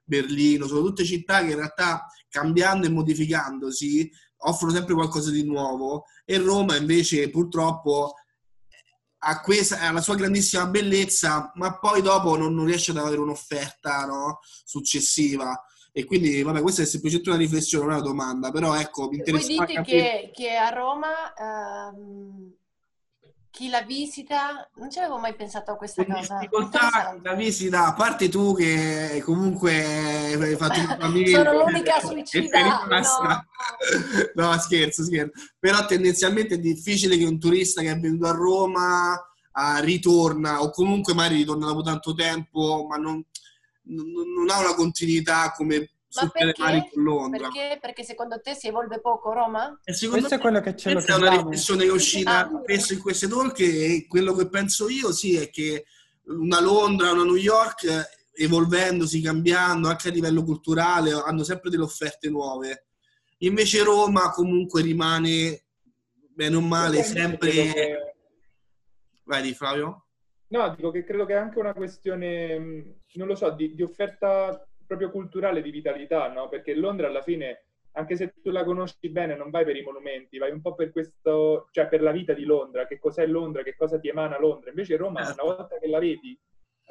S4: Berlino, sono tutte città che in realtà cambiando e modificandosi offrono sempre qualcosa di nuovo. E Roma invece purtroppo questa, ha la sua grandissima bellezza, ma poi dopo non, non riesce ad avere un'offerta no? successiva. E quindi, vabbè, questa è semplicemente una riflessione, non è una domanda, però ecco, mi interessa.
S2: Voi dite che, che, a Roma ehm, chi la visita, non ci avevo mai pensato a questa
S4: Le
S2: cosa.
S4: difficoltà la visita, a parte tu che comunque hai fatto una famiglia.
S2: Sono l'unica suicida,
S4: rimasta- No. scherzo, scherzo. Però tendenzialmente è difficile che un turista che è venuto a Roma ah, ritorna o comunque magari ritorna dopo tanto tempo, ma non, non- non ha una continuità come
S2: Ma
S4: sul telemari
S2: perché?
S4: con Londra.
S2: Perché? Perché secondo te si evolve poco Roma?
S4: E secondo
S1: Questo è quello che ce lo
S4: questa è una riflessione che è uscita
S2: Ah.
S4: spesso in queste talk e quello che penso io sì è che una Londra, una New York evolvendosi, cambiando anche a livello culturale hanno sempre delle offerte nuove invece Roma comunque rimane bene o male sempre
S5: che-
S4: vai di Flavio
S5: No, dico che credo che è anche una questione, non lo so, di, di offerta proprio culturale di vitalità, no? Perché Londra alla fine, anche se tu la conosci bene, non vai per i monumenti, vai un po' per questo, cioè per la vita di Londra, che cos'è Londra, che cosa ti emana Londra. Invece Roma,
S4: Certo.
S5: una volta che la vedi,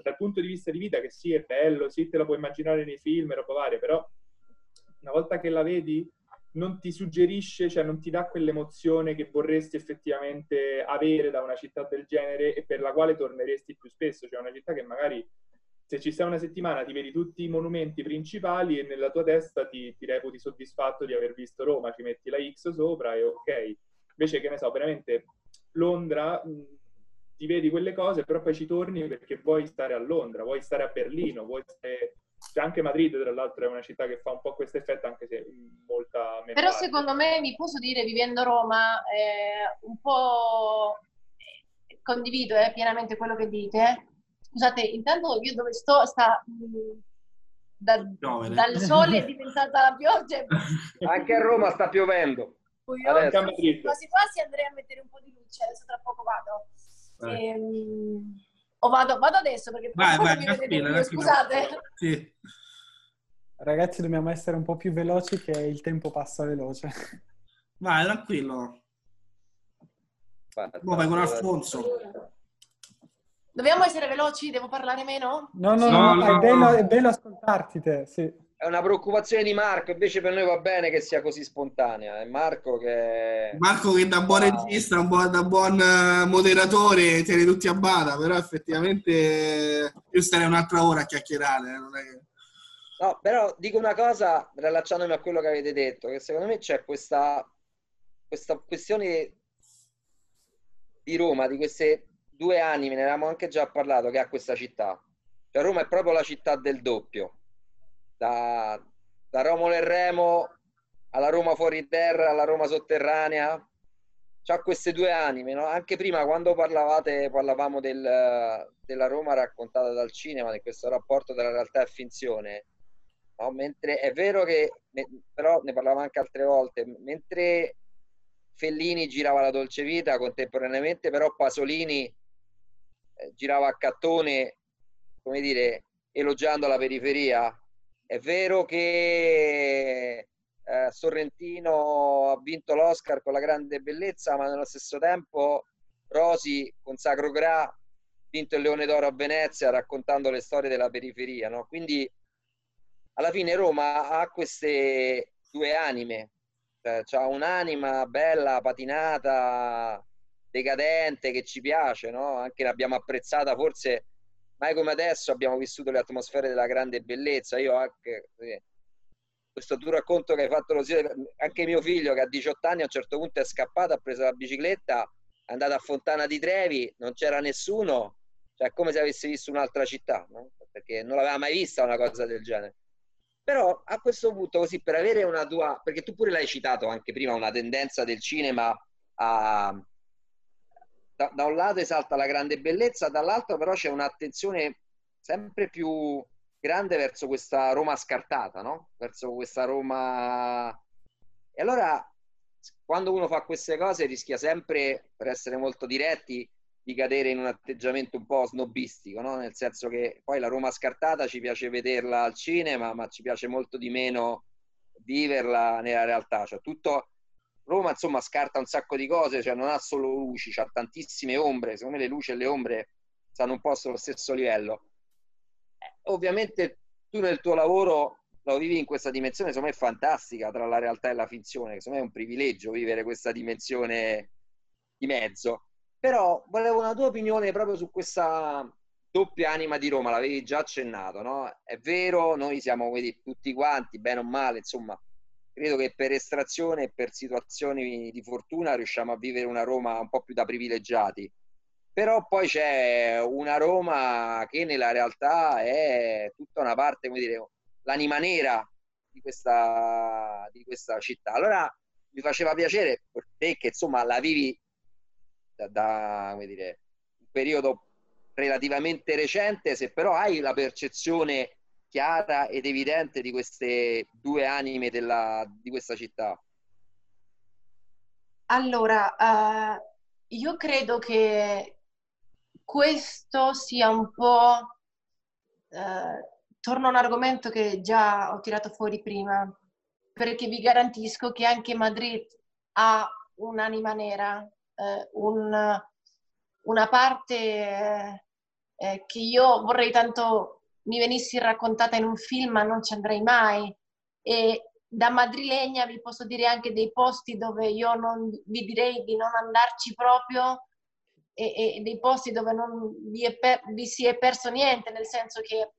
S5: dal punto di vista di vita, che sì, è bello, sì, te lo puoi immaginare nei film e roba varia, però una volta che la vedi non ti suggerisce, cioè non ti dà quell'emozione che vorresti effettivamente avere da una città del genere e per la quale torneresti più spesso, cioè una città che magari se ci stai una settimana ti vedi tutti i monumenti principali e nella tua testa ti, ti reputi soddisfatto di aver visto Roma, ci metti la X sopra e ok. Invece che ne so, veramente Londra mh, ti vedi quelle cose, però poi ci torni perché vuoi stare a Londra, vuoi stare a Berlino, vuoi stare... Cioè anche Madrid, tra l'altro, è una città che fa un po' questo effetto, anche se molta meno.
S2: Però secondo me, vi posso dire, vivendo Roma, eh, un po' eh, condivido eh, pienamente quello che dite. Scusate, intanto io dove sto sta... mh, da-
S4: Piovere.
S2: dal sole è diventata la pioggia
S3: Anche a Roma sta piovendo. Adesso.
S2: Quasi quasi andrei a mettere un po' di luce, adesso tra poco vado.
S4: Vai.
S2: Ehm, o vado, vado adesso perché
S4: vai vai
S2: mi vedete
S4: tranquilla,
S2: più, scusate.
S4: Sì.
S1: Ragazzi, dobbiamo essere un po' più veloci che il tempo passa veloce.
S4: vai tranquillo
S3: Guarda,
S4: vai con Alfonso
S2: Dobbiamo essere veloci? Devo parlare meno?
S1: No, no,
S4: No,
S1: no,
S4: no,
S1: è, bello,
S4: no.
S1: è bello ascoltarti te, sì.
S3: È una preoccupazione di Marco, invece per noi va bene che sia così spontanea. È Marco che...
S4: Marco che da buon
S3: Wow.
S4: regista, un buon- da buon eh, moderatore tiene tutti a bada, però effettivamente io starei un'altra ora a chiacchierare. eh, non è che-
S3: No, però dico una cosa, rilacciandomi a quello che avete detto, che secondo me c'è questa, questa questione di Roma, di queste due anime, ne avevamo anche già parlato, che ha questa città. Cioè Roma è proprio la città del doppio. Da, da Romolo e Remo alla Roma fuori terra, alla Roma sotterranea. C'ha queste due anime, no? Anche prima quando parlavate, parlavamo del- della Roma raccontata dal cinema, di questo rapporto tra realtà e finzione. No, mentre è vero che, però ne parlavamo anche altre volte, mentre Fellini girava la dolce vita contemporaneamente, però Pasolini girava a cattone, come dire, elogiando la periferia. È vero che eh, Sorrentino ha vinto l'Oscar con la grande bellezza, ma nello stesso tempo Rosi con Sacro Gra ha vinto il Leone d'Oro a Venezia raccontando le storie della periferia. No? Quindi alla fine Roma ha queste due anime, cioè, ha un'anima bella, patinata, decadente, che ci piace, no? anche l'abbiamo apprezzata forse mai come adesso abbiamo vissuto le atmosfere della grande bellezza. Io anche questo tuo racconto che hai fatto lo zio, anche mio figlio che a 18 anni a un certo punto è scappato, ha preso la bicicletta, è andato a Fontana di Trevi, non c'era nessuno, cioè come se avesse visto un'altra città, no? perché non l'aveva mai vista una cosa del genere. Però a questo punto, così per avere una tua, perché tu pure l'hai citato anche prima, una tendenza del cinema a, da, da un lato esalta la grande bellezza, dall'altro però c'è un'attenzione sempre più grande verso questa Roma scartata, no? Verso questa Roma... E allora, quando uno fa queste cose rischia sempre, per essere molto diretti, di cadere in un atteggiamento un po' snobistico, no? Nel senso che poi la Roma scartata ci piace vederla al cinema, ma ci piace molto di meno viverla nella realtà. Cioè, tutto... Roma, insomma, scarta un sacco di cose, cioè non ha solo luci, ha tantissime ombre. Secondo me le luci e le ombre stanno un po' sullo stesso livello. Eh, ovviamente tu nel tuo lavoro lo vivi in questa dimensione, secondo me, fantastica tra la realtà e la finzione, secondo me è un privilegio vivere questa dimensione di mezzo. Però volevo una tua opinione proprio su questa doppia anima di Roma, l'avevi già accennato, no? È vero, noi siamo vedi, tutti quanti, bene o male, insomma, credo che per estrazione e per situazioni di fortuna riusciamo a vivere una Roma un po' più da privilegiati. Però poi c'è una Roma che nella realtà è tutta una parte, come dire, l'anima nera di questa, di questa città. Allora mi faceva piacere per te che insomma la vivi da, da come dire, un periodo relativamente recente, se però hai la percezione chiara ed evidente di queste due anime della, di questa città?
S2: Allora, uh, io credo che questo sia un po'... Uh, torno a un argomento che già ho tirato fuori prima, perché vi garantisco che anche Madrid ha un'anima nera, eh, un, una parte eh, che io vorrei tanto mi venissi raccontata in un film, ma non ci andrei mai. E da madrilegna vi posso dire anche dei posti dove io non, vi direi di non andarci proprio e, e dei posti dove non vi, per, vi, si è perso niente, nel senso che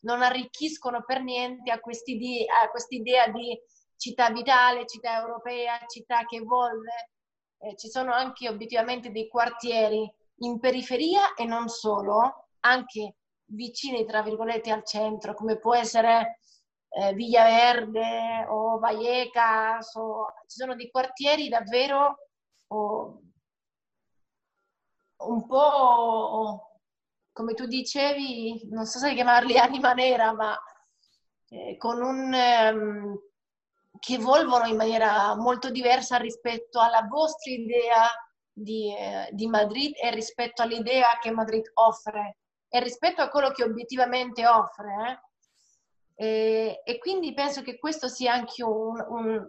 S2: non arricchiscono per niente a quest'idea, a quest'idea di città vitale, città europea, città che evolve. Eh, ci sono anche obiettivamente dei quartieri in periferia e non solo, anche vicini, tra virgolette, al centro, come può essere eh, Villa Verde o Vallecas, o... ci sono dei quartieri davvero oh, un po', come tu dicevi, non so se chiamarli anima nera, ma eh, con un... Um, che evolvono in maniera molto diversa rispetto alla vostra idea di, eh, di Madrid e rispetto all'idea che Madrid offre e rispetto a quello che obiettivamente offre. Eh? E, e, quindi penso che questo sia anche un, un,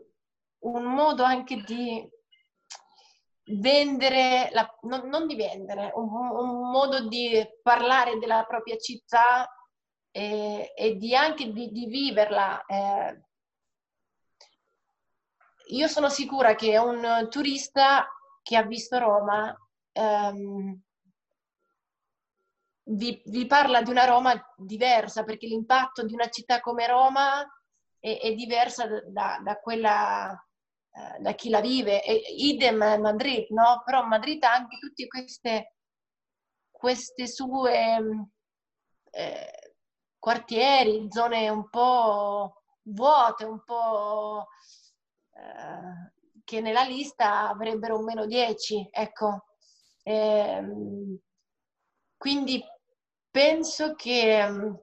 S2: un modo anche di vendere, la, non, non, di vendere, un, un, modo di parlare della propria città e, e di anche di, di viverla. Eh. Io sono sicura che un turista che ha visto Roma ehm, vi, vi, parla di una Roma diversa, perché l'impatto di una città come Roma è, è diversa da, da quella eh, da chi la vive. E, idem Madrid, no? Però Madrid ha anche tutte queste, queste sue eh, quartieri, zone un po' vuote, un po' eh, che nella lista avrebbero un meno 10, ecco. Ehm, quindi penso che, mm,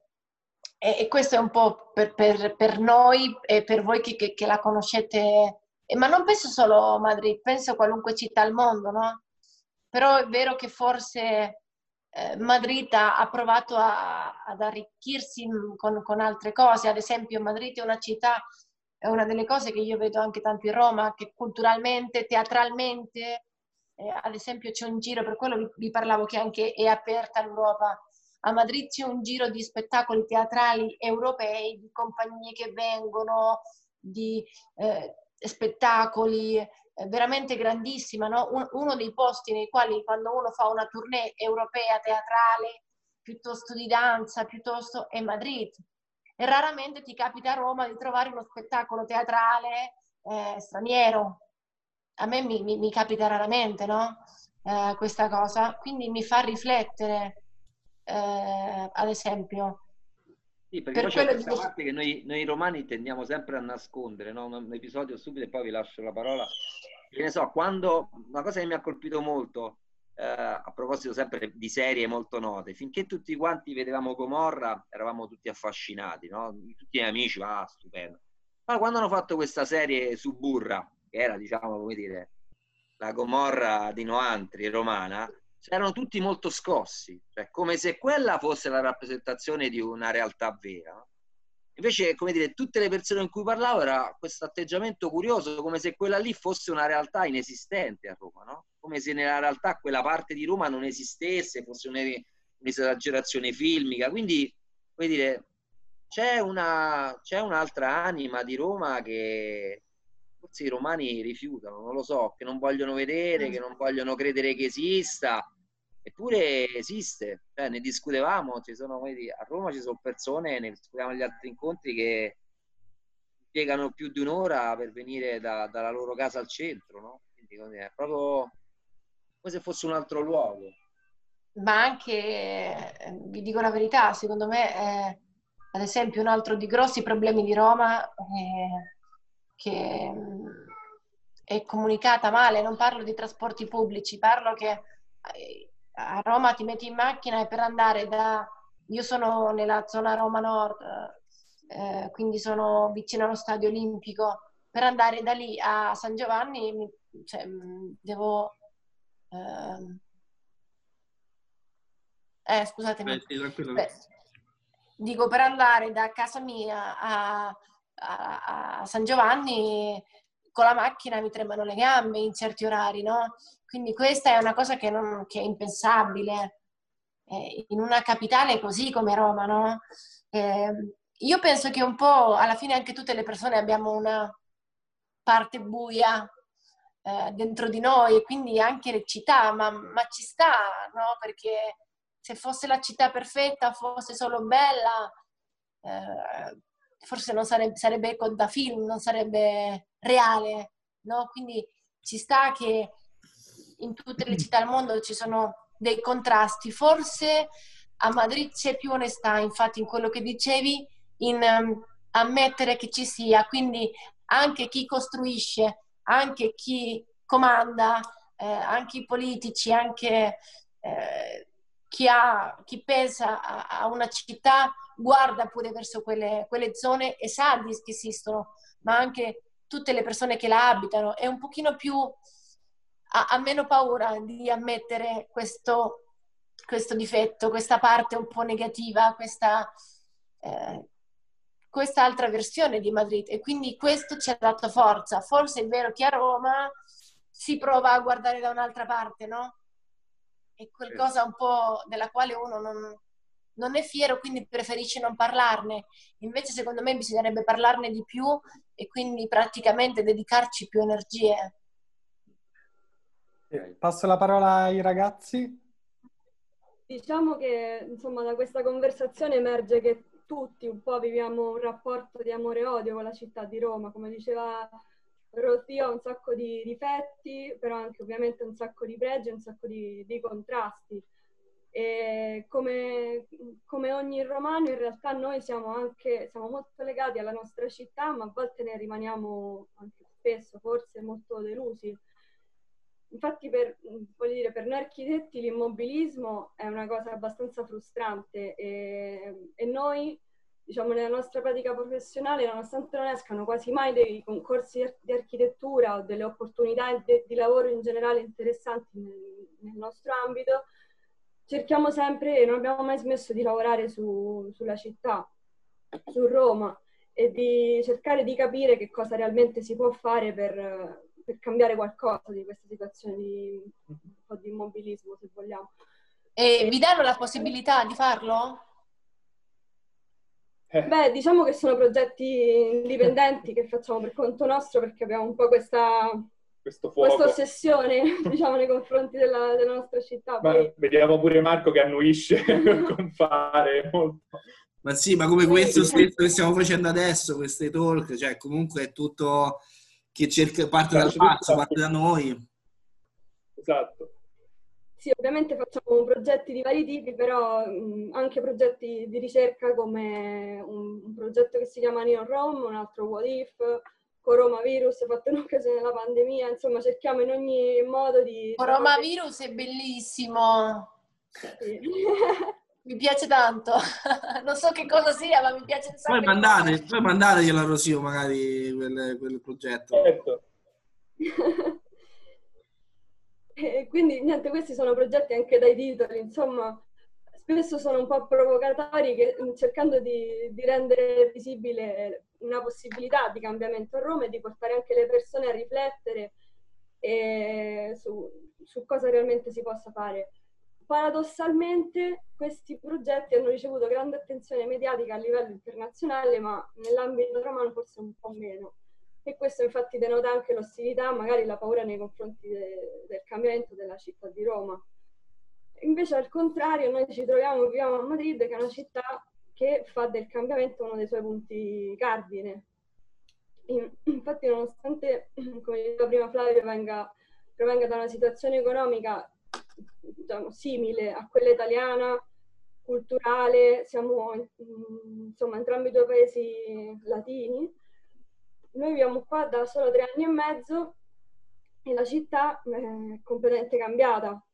S2: e questo è un po' per, per, per noi e per voi che, che, che, la conoscete, ma non penso solo a Madrid, penso a qualunque città al mondo, no? Però è vero che forse eh, Madrid ha, provato a, ad arricchirsi con, con altre cose, ad esempio Madrid è una città è una delle cose che io vedo anche tanto in Roma, che culturalmente, teatralmente, eh, ad esempio c'è un giro, per quello vi, vi, parlavo che anche è aperta l'Europa. A Madrid c'è un giro di spettacoli teatrali europei, di compagnie che vengono, di eh, spettacoli eh, veramente grandissima, no? Un, uno dei posti nei quali quando uno fa una tournée europea teatrale, piuttosto di danza, piuttosto è Madrid e raramente ti capita a Roma di trovare uno spettacolo teatrale eh, straniero. A me mi, mi, mi capita raramente, no? Eh, questa cosa, quindi mi fa riflettere, eh, ad esempio.
S3: Sì, perché per poi c'è questa di... parte che noi, noi, romani tendiamo sempre a nascondere, no? un episodio subito e poi vi lascio la parola. Che ne so, quando una cosa che mi ha colpito molto, eh, a proposito sempre di serie molto note, finché tutti quanti vedevamo Gomorra eravamo tutti affascinati, no? tutti gli amici, ah, stupendo. Ma quando hanno fatto questa serie su Burra, che era, diciamo, come dire, la Gomorra di Noantri romana, erano tutti molto scossi, cioè come se quella fosse la rappresentazione di una realtà vera. Invece, come dire, tutte le persone con cui parlavo era questo atteggiamento curioso, come se quella lì fosse una realtà inesistente a Roma, no? Come se nella realtà quella parte di Roma non esistesse, fosse un'esagerazione filmica. Quindi, come dire, c'è, una, c'è un'altra anima di Roma che forse i romani rifiutano, non lo so, che non vogliono vedere, che non vogliono credere che esista, eppure esiste, cioè, ne discutevamo, ci sono, a Roma ci sono persone, ne discutiamo agli altri incontri che impiegano più di un'ora per venire da, dalla loro casa al centro, no? Quindi è proprio come se fosse un altro luogo.
S2: Ma anche, eh, vi dico la verità, secondo me, è, ad esempio, un altro di grossi problemi di Roma è che mm, è comunicata male, non parlo di trasporti pubblici, parlo che eh, a Roma ti metti in macchina e per andare da... Io sono nella zona Roma Nord, eh, quindi sono vicino allo Stadio Olimpico. Per andare da lì a San Giovanni cioè, mm, devo... Eh, eh scusatemi. Beh, dico, per andare da casa mia a, a, a San Giovanni con la macchina mi tremano le gambe in certi orari, no? Quindi questa è una cosa che, non, che è impensabile eh, in una capitale così come Roma, no? Eh, io penso che un po' alla fine anche tutte le persone abbiamo una parte buia eh, dentro di noi quindi anche le città, ma, ma ci sta, no? Perché se fosse la città perfetta, fosse solo bella, eh, forse non sarebbe, sarebbe da film, non sarebbe reale, no? Quindi ci sta che in tutte le città del mondo ci sono dei contrasti. Forse a Madrid c'è più onestà, infatti, in quello che dicevi, in um, ammettere che ci sia. Quindi anche chi costruisce, anche chi comanda, eh, anche i politici, anche eh, chi, ha, chi pensa a, a, una città, guarda pure verso quelle, quelle zone e sa che esistono, ma anche tutte le persone che la abitano. È un pochino più ha, ha meno paura di ammettere questo, questo, difetto, questa parte un po' negativa, questa, eh, questa altra versione di Madrid e quindi questo ci ha dato forza. Forse è vero che a Roma si prova a guardare da un'altra parte, no? È qualcosa un po' della quale uno non, non è fiero, quindi preferisce non parlarne. Invece, secondo me, bisognerebbe parlarne di più e quindi praticamente dedicarci più energie.
S1: Passo la parola ai ragazzi.
S6: Diciamo che insomma da questa conversazione emerge che tutti un po' viviamo un rapporto di amore e odio con la città di Roma, come diceva Rosio ha un sacco di difetti, però anche ovviamente un sacco di pregi, un sacco di, di contrasti. E come, come, ogni romano in realtà noi siamo anche siamo molto legati alla nostra città, ma a volte ne rimaniamo anche spesso forse molto delusi Infatti per, dire, per, noi architetti l'immobilismo è una cosa abbastanza frustrante e, e, noi, diciamo, nella nostra pratica professionale, nonostante non escano quasi mai dei concorsi di architettura o delle opportunità di, lavoro in generale interessanti nel, nel, nostro ambito, cerchiamo sempre e non abbiamo mai smesso di lavorare su, sulla città, su Roma e di cercare di capire che cosa realmente si può fare per per cambiare qualcosa di questa situazione di un po' di immobilismo, se vogliamo.
S2: E vi danno la possibilità di farlo?
S6: Eh. Beh, diciamo che sono progetti indipendenti che facciamo per conto nostro perché abbiamo un po' questa, questa ossessione diciamo, nei confronti della, della nostra città.
S5: Ma Poi... Vediamo pure Marco che annuisce con fare molto.
S4: Ma sì, ma come questo stesso che stiamo facendo adesso, queste talk, cioè comunque è tutto che cerca, parte dal pazzo, parte da noi.
S5: Esatto.
S6: Sì, ovviamente facciamo progetti di vari tipi, però mh, anche progetti di ricerca come un, un, progetto che si chiama Neon Rome, un altro What If, coronavirus fatto in occasione della pandemia, insomma cerchiamo in ogni modo di...
S2: Coronavirus è bellissimo! Sì. mi piace tanto. non so che cosa sia, ma mi piace un sacco.
S4: Poi mandate, poi mandateglielo a Rosio magari quel, quel progetto.
S5: Certo.
S6: e quindi niente, questi sono progetti anche dai titoli, insomma, spesso sono un po' provocatori che, cercando di, di rendere visibile una possibilità di cambiamento a Roma e di portare anche le persone a riflettere eh, su, su cosa realmente si possa fare paradossalmente questi progetti hanno ricevuto grande attenzione mediatica a livello internazionale, ma nell'ambito romano forse un po' meno. E questo infatti denota anche l'ostilità, magari la paura nei confronti de- del cambiamento della città di Roma. Invece al contrario noi ci troviamo, viviamo a Madrid che è una città che fa del cambiamento uno dei suoi punti cardine. Infatti nonostante, come diceva prima Flavio, venga, provenga da una situazione economica diciamo, simile a quella italiana, culturale, siamo insomma entrambi due paesi latini, noi viviamo qua da solo tre anni e mezzo e la città è completamente cambiata.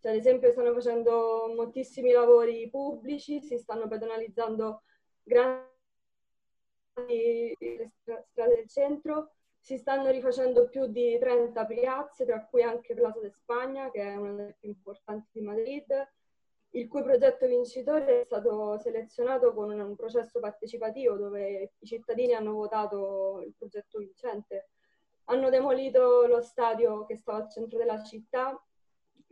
S6: Cioè, ad esempio stanno facendo moltissimi lavori pubblici, si stanno pedonalizzando grandi strade del centro, si stanno rifacendo più di 30 piazze, tra cui anche Plaza de Spagna, che è una delle più importanti di Madrid, il cui progetto vincitore è stato selezionato con un processo partecipativo dove i cittadini hanno votato il progetto vincente. Hanno demolito lo stadio che stava al centro della città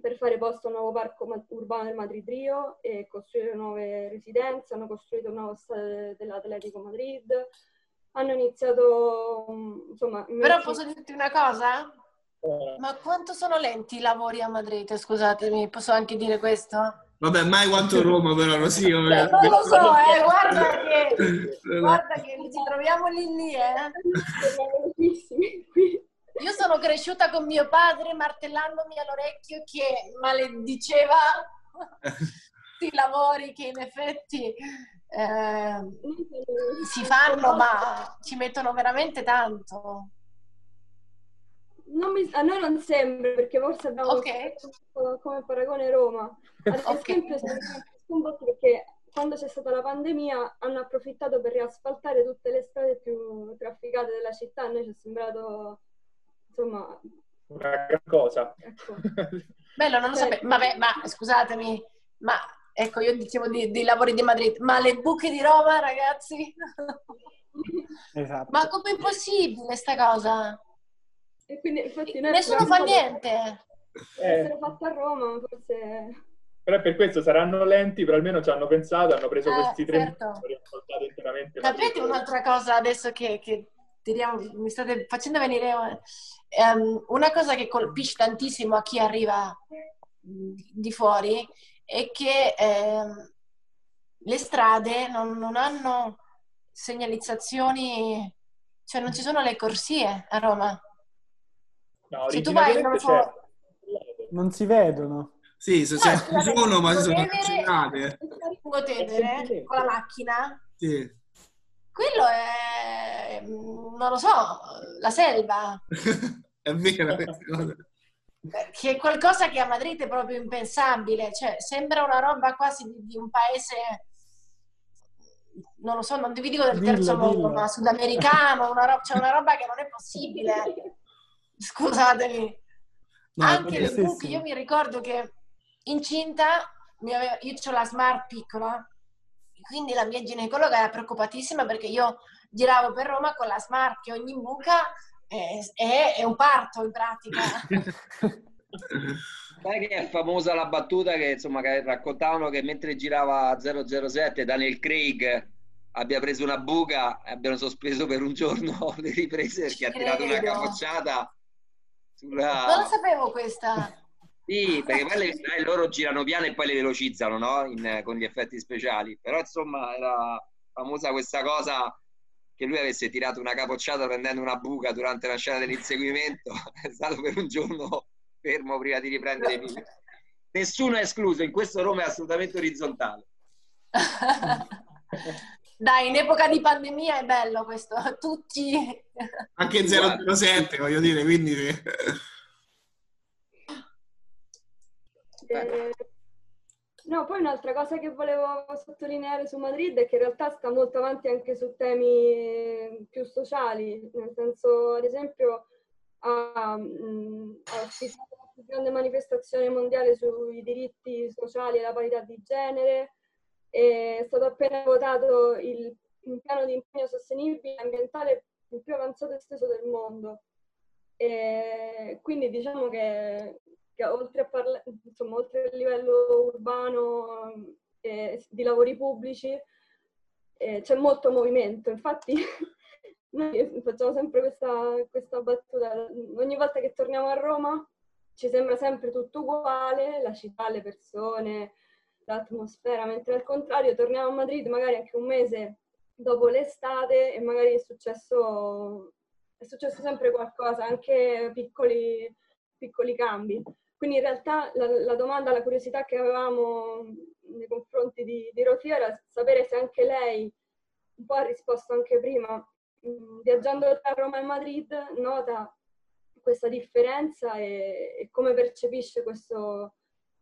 S6: per fare posto a un nuovo parco urbano del Madrid Rio e costruire nuove residenze, hanno costruito un nuovo stadio dell'Atletico Madrid, hanno iniziato insomma...
S2: Però posso dirti una cosa? Eh. Ma quanto sono lenti i lavori a Madrid? Scusatemi, posso anche dire questo?
S4: Vabbè, mai quanto Roma però, Rosì.
S2: Non lo so, eh, guarda che, guarda che ci troviamo lì lì, eh. Io sono cresciuta con mio padre martellandomi all'orecchio che malediceva i lavori che in effetti eh, si fanno, ma ci mettono veramente tanto.
S6: Mi, a noi non sembra perché forse abbiamo okay. come paragone Roma. Ad esempio, okay. un po' perché quando c'è stata la pandemia hanno approfittato per riasfaltare tutte le strade più trafficate della città. A noi ci è sembrato insomma
S5: una gran cosa.
S2: Ecco. Bello, non lo cioè, sapevo. Vabbè, ma scusatemi, ma ecco, io dicevo di, di lavori di Madrid, ma le buche di Roma, ragazzi? Esatto. Ma com'è possibile questa cosa?
S6: E quindi, infatti,
S2: Nessuno fa niente.
S6: Eh. Essere fatto a Roma, forse...
S5: Però per questo saranno lenti, però almeno ci hanno pensato, hanno preso eh, questi tre certo.
S2: minuti interamente. Sapete un'altra cosa adesso che, che tiriamo, mi state facendo venire um, una cosa che colpisce tantissimo a chi arriva di fuori è che um, le strade non, non hanno segnalizzazioni, cioè non ci sono le corsie a Roma.
S5: No, Se tu vai, non so...
S1: Non si vedono.
S4: Sì, se no, ci sono, ma si sono cancellate.
S2: Tedere con la macchina.
S4: Sì.
S2: Quello è, non lo so, la selva.
S4: è vero
S2: Che è qualcosa che a Madrid è proprio impensabile. Cioè, sembra una roba quasi di, di un paese non lo so, non vi dico del terzo mondo, ma sudamericano, una, ro- cioè una roba che non è possibile scusatemi. No, Anche le buche, io mi ricordo che incinta, aveva, io ho la smart piccola, quindi la mia ginecologa era preoccupatissima perché io giravo per Roma con la smart che ogni buca è, è, è un parto in pratica.
S3: Sai che è famosa la battuta che insomma che raccontavano che mentre girava 007 Daniel Craig abbia preso una buca e abbiano sospeso per un giorno le riprese perché ha tirato una capocciata
S2: sulla... Non lo sapevo questa.
S3: Sì, perché poi le, loro girano piano e poi le velocizzano, no? In, con gli effetti speciali. Però insomma era famosa questa cosa che lui avesse tirato una capocciata prendendo una buca durante la scena dell'inseguimento. È stato per un giorno fermo prima di riprendere film. Nessuno è escluso, in questo Roma è assolutamente orizzontale.
S2: Dai, in epoca di pandemia è bello questo, tutti...
S4: Anche 007, voglio dire, quindi...
S6: Eh, no, poi un'altra cosa che volevo sottolineare su Madrid è che in realtà sta molto avanti anche su temi più sociali, nel senso, ad esempio, ha ospitato la più grande manifestazione mondiale sui diritti sociali e la parità di genere, è stato appena votato il, il piano di impegno sostenibile ambientale il più avanzato e esteso del mondo. E quindi diciamo che, che oltre, a parla- insomma, oltre al livello urbano eh, di lavori pubblici eh, c'è molto movimento. Infatti noi facciamo sempre questa, questa battuta, ogni volta che torniamo a Roma ci sembra sempre tutto uguale, la città, le persone, l'atmosfera, mentre al contrario torniamo a Madrid magari anche un mese dopo l'estate e magari è successo, è successo sempre qualcosa, anche piccoli, piccoli cambi. Quindi in realtà la, la, domanda, la curiosità che avevamo nei confronti di, di Rofia era sapere se anche lei, un po' ha risposto anche prima, mh, viaggiando tra Roma e Madrid, nota questa differenza e, e come percepisce questo,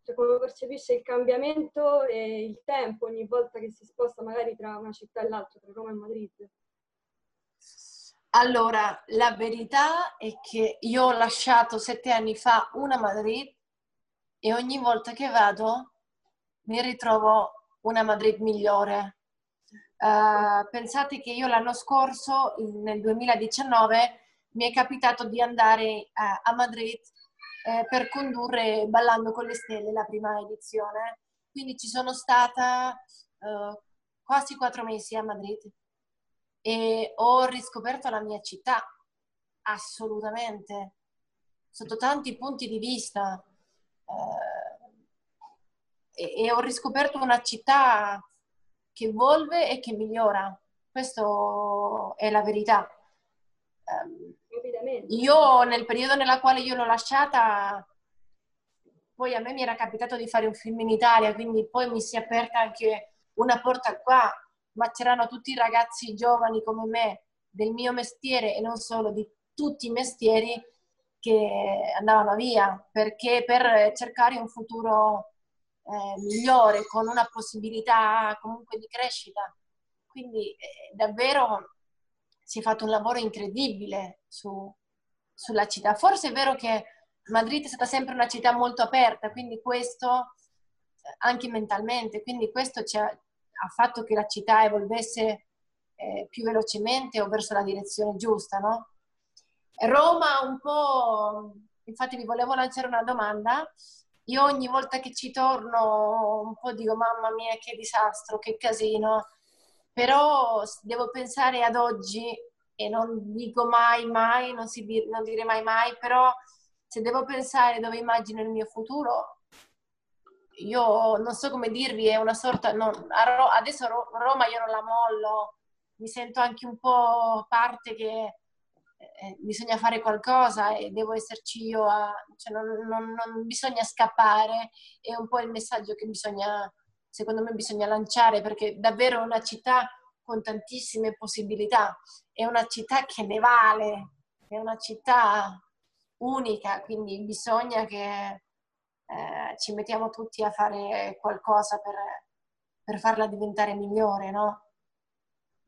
S6: cioè come percepisce il cambiamento e il tempo ogni volta che si sposta magari tra una città e l'altra, tra Roma e Madrid?
S2: Allora, la verità è che io ho lasciato sette anni fa una Madrid e ogni volta che vado mi ritrovo una Madrid migliore. Uh, pensate che io l'anno scorso, nel 2019, mi è capitato di andare uh, a Madrid eh, per condurre Ballando con le Stelle, la prima edizione. Quindi ci sono stata eh, quasi quattro mesi a Madrid e ho riscoperto la mia città, assolutamente, sotto tanti punti di vista. Eh, e, e ho riscoperto una città che evolve e che migliora. Questa è la verità. Um, io nel periodo nella quale io l'ho lasciata, poi a me mi era capitato di fare un film in Italia, quindi poi mi si è aperta anche una porta qua, ma c'erano tutti i ragazzi giovani come me del mio mestiere e non solo di tutti i mestieri che andavano via perché per cercare un futuro eh, migliore con una possibilità comunque di crescita. Quindi eh, davvero si è fatto un lavoro incredibile su, sulla città. Forse è vero che Madrid è stata sempre una città molto aperta, quindi questo eh, anche mentalmente, quindi questo ha, ha, fatto che la città evolvesse eh, più velocemente o verso la direzione giusta, no? Roma un po', infatti vi volevo lanciare una domanda, io ogni volta che ci torno un po' dico mamma mia che disastro, che casino, però devo pensare ad oggi e non dico mai, mai, non, si, non dire mai, mai, però se devo pensare dove immagino il mio futuro, io non so come dirvi, è una sorta, non, adesso Roma io non la mollo, mi sento anche un po' parte che eh, bisogna fare qualcosa e devo esserci io, a, cioè non, non, non, bisogna scappare, è un po' il messaggio che bisogna, secondo me bisogna lanciare perché davvero è una città con tantissime possibilità, è una città che ne vale, è una città unica, quindi bisogna che eh, ci mettiamo tutti a fare qualcosa per, per farla diventare migliore, no?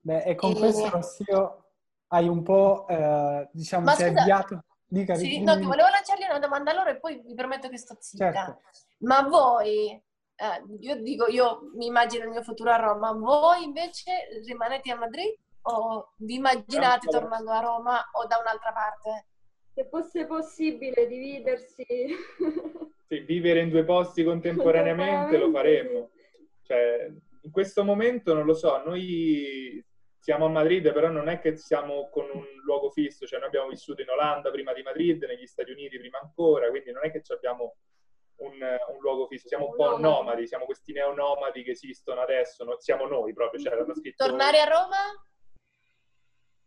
S1: Beh, e con e... questo Rossio hai un po', eh, diciamo, Ma ti hai avviato...
S2: Dica, sì, no, ti volevo lanciargli una domanda allora e poi vi prometto che sto zitta. Certo. Ma voi eh, io dico, io mi immagino il mio futuro a Roma, voi invece rimanete a Madrid o vi immaginate tornando a Roma o da un'altra parte?
S6: Se fosse possibile dividersi.
S5: sì, vivere in due posti contemporaneamente lo faremmo. Cioè, in questo momento non lo so, noi siamo a Madrid, però non è che siamo con un luogo fisso, cioè noi abbiamo vissuto in Olanda prima di Madrid, negli Stati Uniti prima ancora, quindi non è che abbiamo un, un, luogo fisso, siamo un po' nomadi, siamo questi neonomadi che esistono adesso, no? siamo noi proprio. Cioè,
S2: scritto... Tornare a Roma?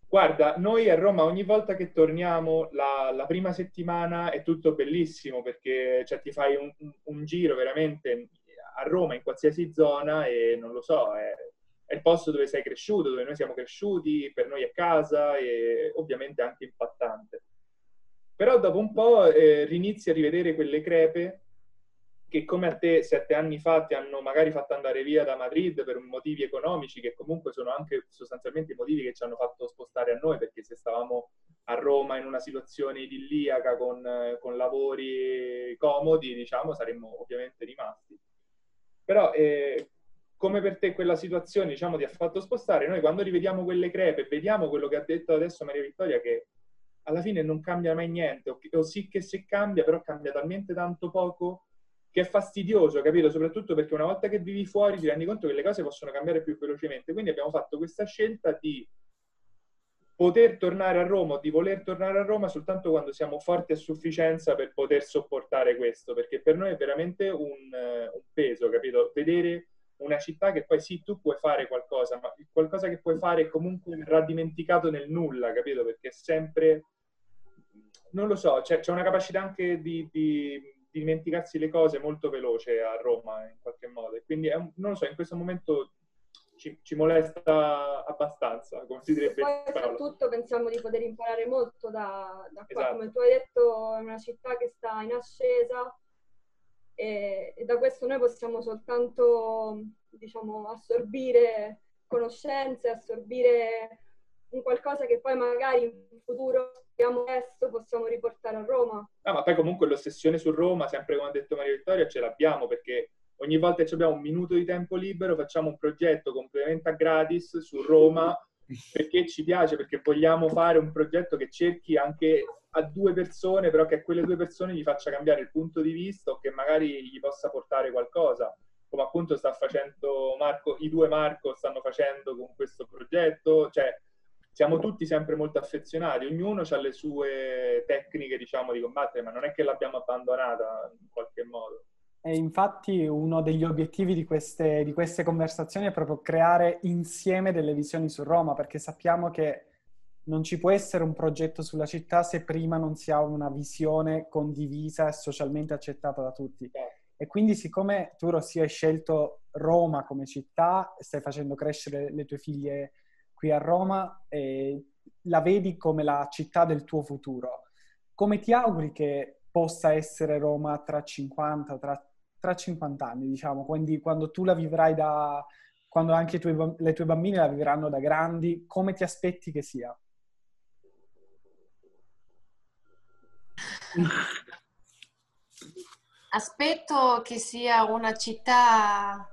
S5: Guarda, noi a Roma ogni volta che torniamo la, la prima settimana è tutto bellissimo perché cioè, ti fai un, un, giro veramente a Roma in qualsiasi zona e non lo so, è, è, il posto dove sei cresciuto, dove noi siamo cresciuti, per noi è casa e ovviamente anche impattante. Però dopo un po' eh, rinizi a rivedere quelle crepe che come a te sette anni fa ti hanno magari fatto andare via da Madrid per motivi economici, che comunque sono anche sostanzialmente i motivi che ci hanno fatto spostare a noi, perché se stavamo a Roma in una situazione idilliaca con, con lavori comodi, diciamo, saremmo ovviamente rimasti. Però eh, come per te quella situazione, diciamo, ti ha fatto spostare, noi quando rivediamo quelle crepe, vediamo quello che ha detto adesso Maria Vittoria, che alla fine non cambia mai niente, o, o sì che se cambia, però cambia talmente tanto poco che è fastidioso, capito? Soprattutto perché una volta che vivi fuori ti rendi conto che le cose possono cambiare più velocemente. Quindi abbiamo fatto questa scelta di poter tornare a Roma o di voler tornare a Roma soltanto quando siamo forti a sufficienza per poter sopportare questo, perché per noi è veramente un, un peso, capito? Vedere una città che poi sì, tu puoi fare qualcosa, ma qualcosa che puoi fare comunque verrà dimenticato nel nulla, capito? Perché è sempre, non lo so, c'è, c'è una capacità anche di, di, dimenticarsi le cose molto veloce a Roma in qualche modo. E quindi, un, non lo so, in questo momento ci, ci molesta abbastanza, come si direbbe.
S6: Poi soprattutto pensiamo di poter imparare molto da, da qua. Esatto. Come tu hai detto, è una città che sta in ascesa e, e da questo noi possiamo soltanto diciamo, assorbire conoscenze, assorbire un qualcosa che poi magari in futuro abbiamo adesso possiamo riportare a Roma.
S5: Ah, ma poi comunque l'ossessione su Roma, sempre come ha detto Maria Vittoria, ce l'abbiamo perché ogni volta che abbiamo un minuto di tempo libero facciamo un progetto completamente a gratis su Roma perché ci piace, perché vogliamo fare un progetto che cerchi anche a due persone, però che a quelle due persone gli faccia cambiare il punto di vista o che magari gli possa portare qualcosa, come appunto sta facendo Marco, i due Marco stanno facendo con questo progetto, cioè siamo tutti sempre molto affezionati, ognuno ha le sue tecniche, diciamo, di combattere, ma non è che l'abbiamo abbandonata in qualche modo.
S1: E infatti uno degli obiettivi di queste, di queste conversazioni è proprio creare insieme delle visioni su Roma, perché sappiamo che non ci può essere un progetto sulla città se prima non si ha una visione condivisa e socialmente accettata da tutti. E quindi siccome tu, Rossi, hai scelto Roma come città, stai facendo crescere le tue figlie qui a Roma e la vedi come la città del tuo futuro, come ti auguri che possa essere Roma tra 50, tra, tra 50 anni, diciamo, quindi quando tu la vivrai da... quando anche tue, le tue bambine la vivranno da grandi, come ti aspetti che sia?
S2: Aspetto che sia una città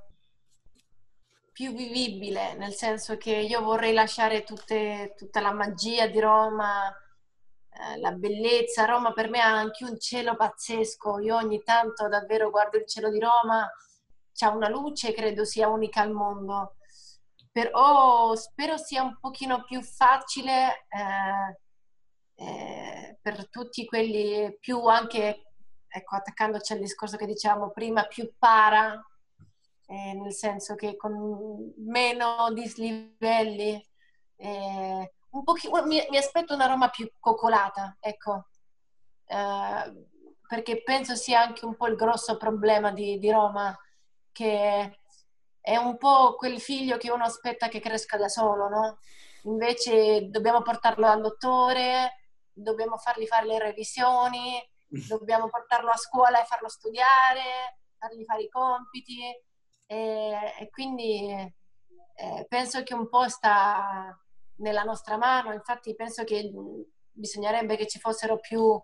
S2: più vivibile, nel senso che io vorrei lasciare tutte, tutta la magia di Roma, eh, la bellezza. Roma per me ha anche un cielo pazzesco. Io ogni tanto davvero guardo il cielo di Roma, c'è una luce, credo sia unica al mondo. Però spero sia un pochino più facile eh, eh, per tutti quelli più anche, ecco, attaccandoci al discorso che dicevamo prima, più para, eh, nel senso che con meno dislivelli, eh, un pochino, mi, mi, aspetto una Roma più coccolata, ecco, eh, perché penso sia anche un po' il grosso problema di, di Roma, che è un po' quel figlio che uno aspetta che cresca da solo, no? Invece dobbiamo portarlo dal dottore, dobbiamo fargli fare le revisioni, dobbiamo portarlo a scuola e farlo studiare, fargli fare i compiti e, e quindi eh, penso che un po' sta nella nostra mano, infatti penso che bisognerebbe che ci fossero più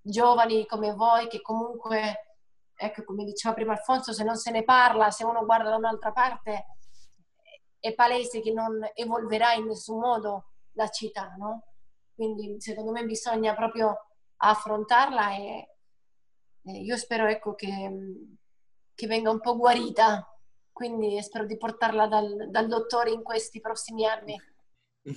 S2: giovani come voi che comunque, ecco come diceva prima Alfonso, se non se ne parla, se uno guarda da un'altra parte è palese che non evolverà in nessun modo la città, no? Quindi secondo me bisogna proprio affrontarla e, e io spero ecco, che, che, venga un po' guarita. Quindi spero di portarla dal, dal dottore in questi prossimi anni.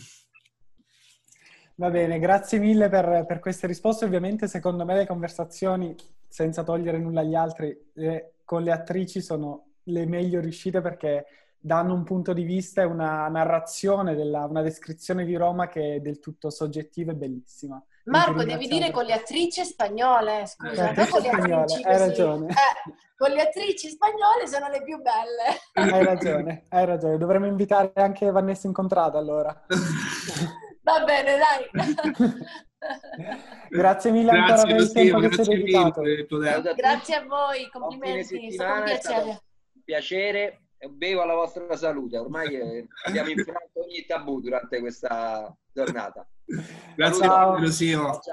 S1: Va bene, grazie mille per, per, queste risposte. Ovviamente, secondo me, le conversazioni, senza togliere nulla agli altri, eh, con le attrici sono le meglio riuscite perché danno un punto di vista e una narrazione, della, una descrizione di Roma che è del tutto soggettiva e bellissima.
S2: Marco, devi dire con le attrici spagnole, scusa,
S1: non con le spagnole, attrici Hai ragione.
S2: Eh, con le attrici spagnole sono le più belle.
S1: Hai ragione, hai ragione. Dovremmo invitare anche Vanessa Incontrada allora.
S2: Va bene, dai.
S1: grazie mille grazie ancora per il tempo che ci hai dedicato.
S2: Grazie a voi, complimenti, è stato un piacere.
S3: Piacere bevo alla vostra salute. Ormai eh, abbiamo infranto ogni tabù durante questa giornata.
S4: Grazie, Ciao.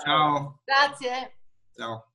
S4: Ciao.
S2: Grazie.
S4: Ciao.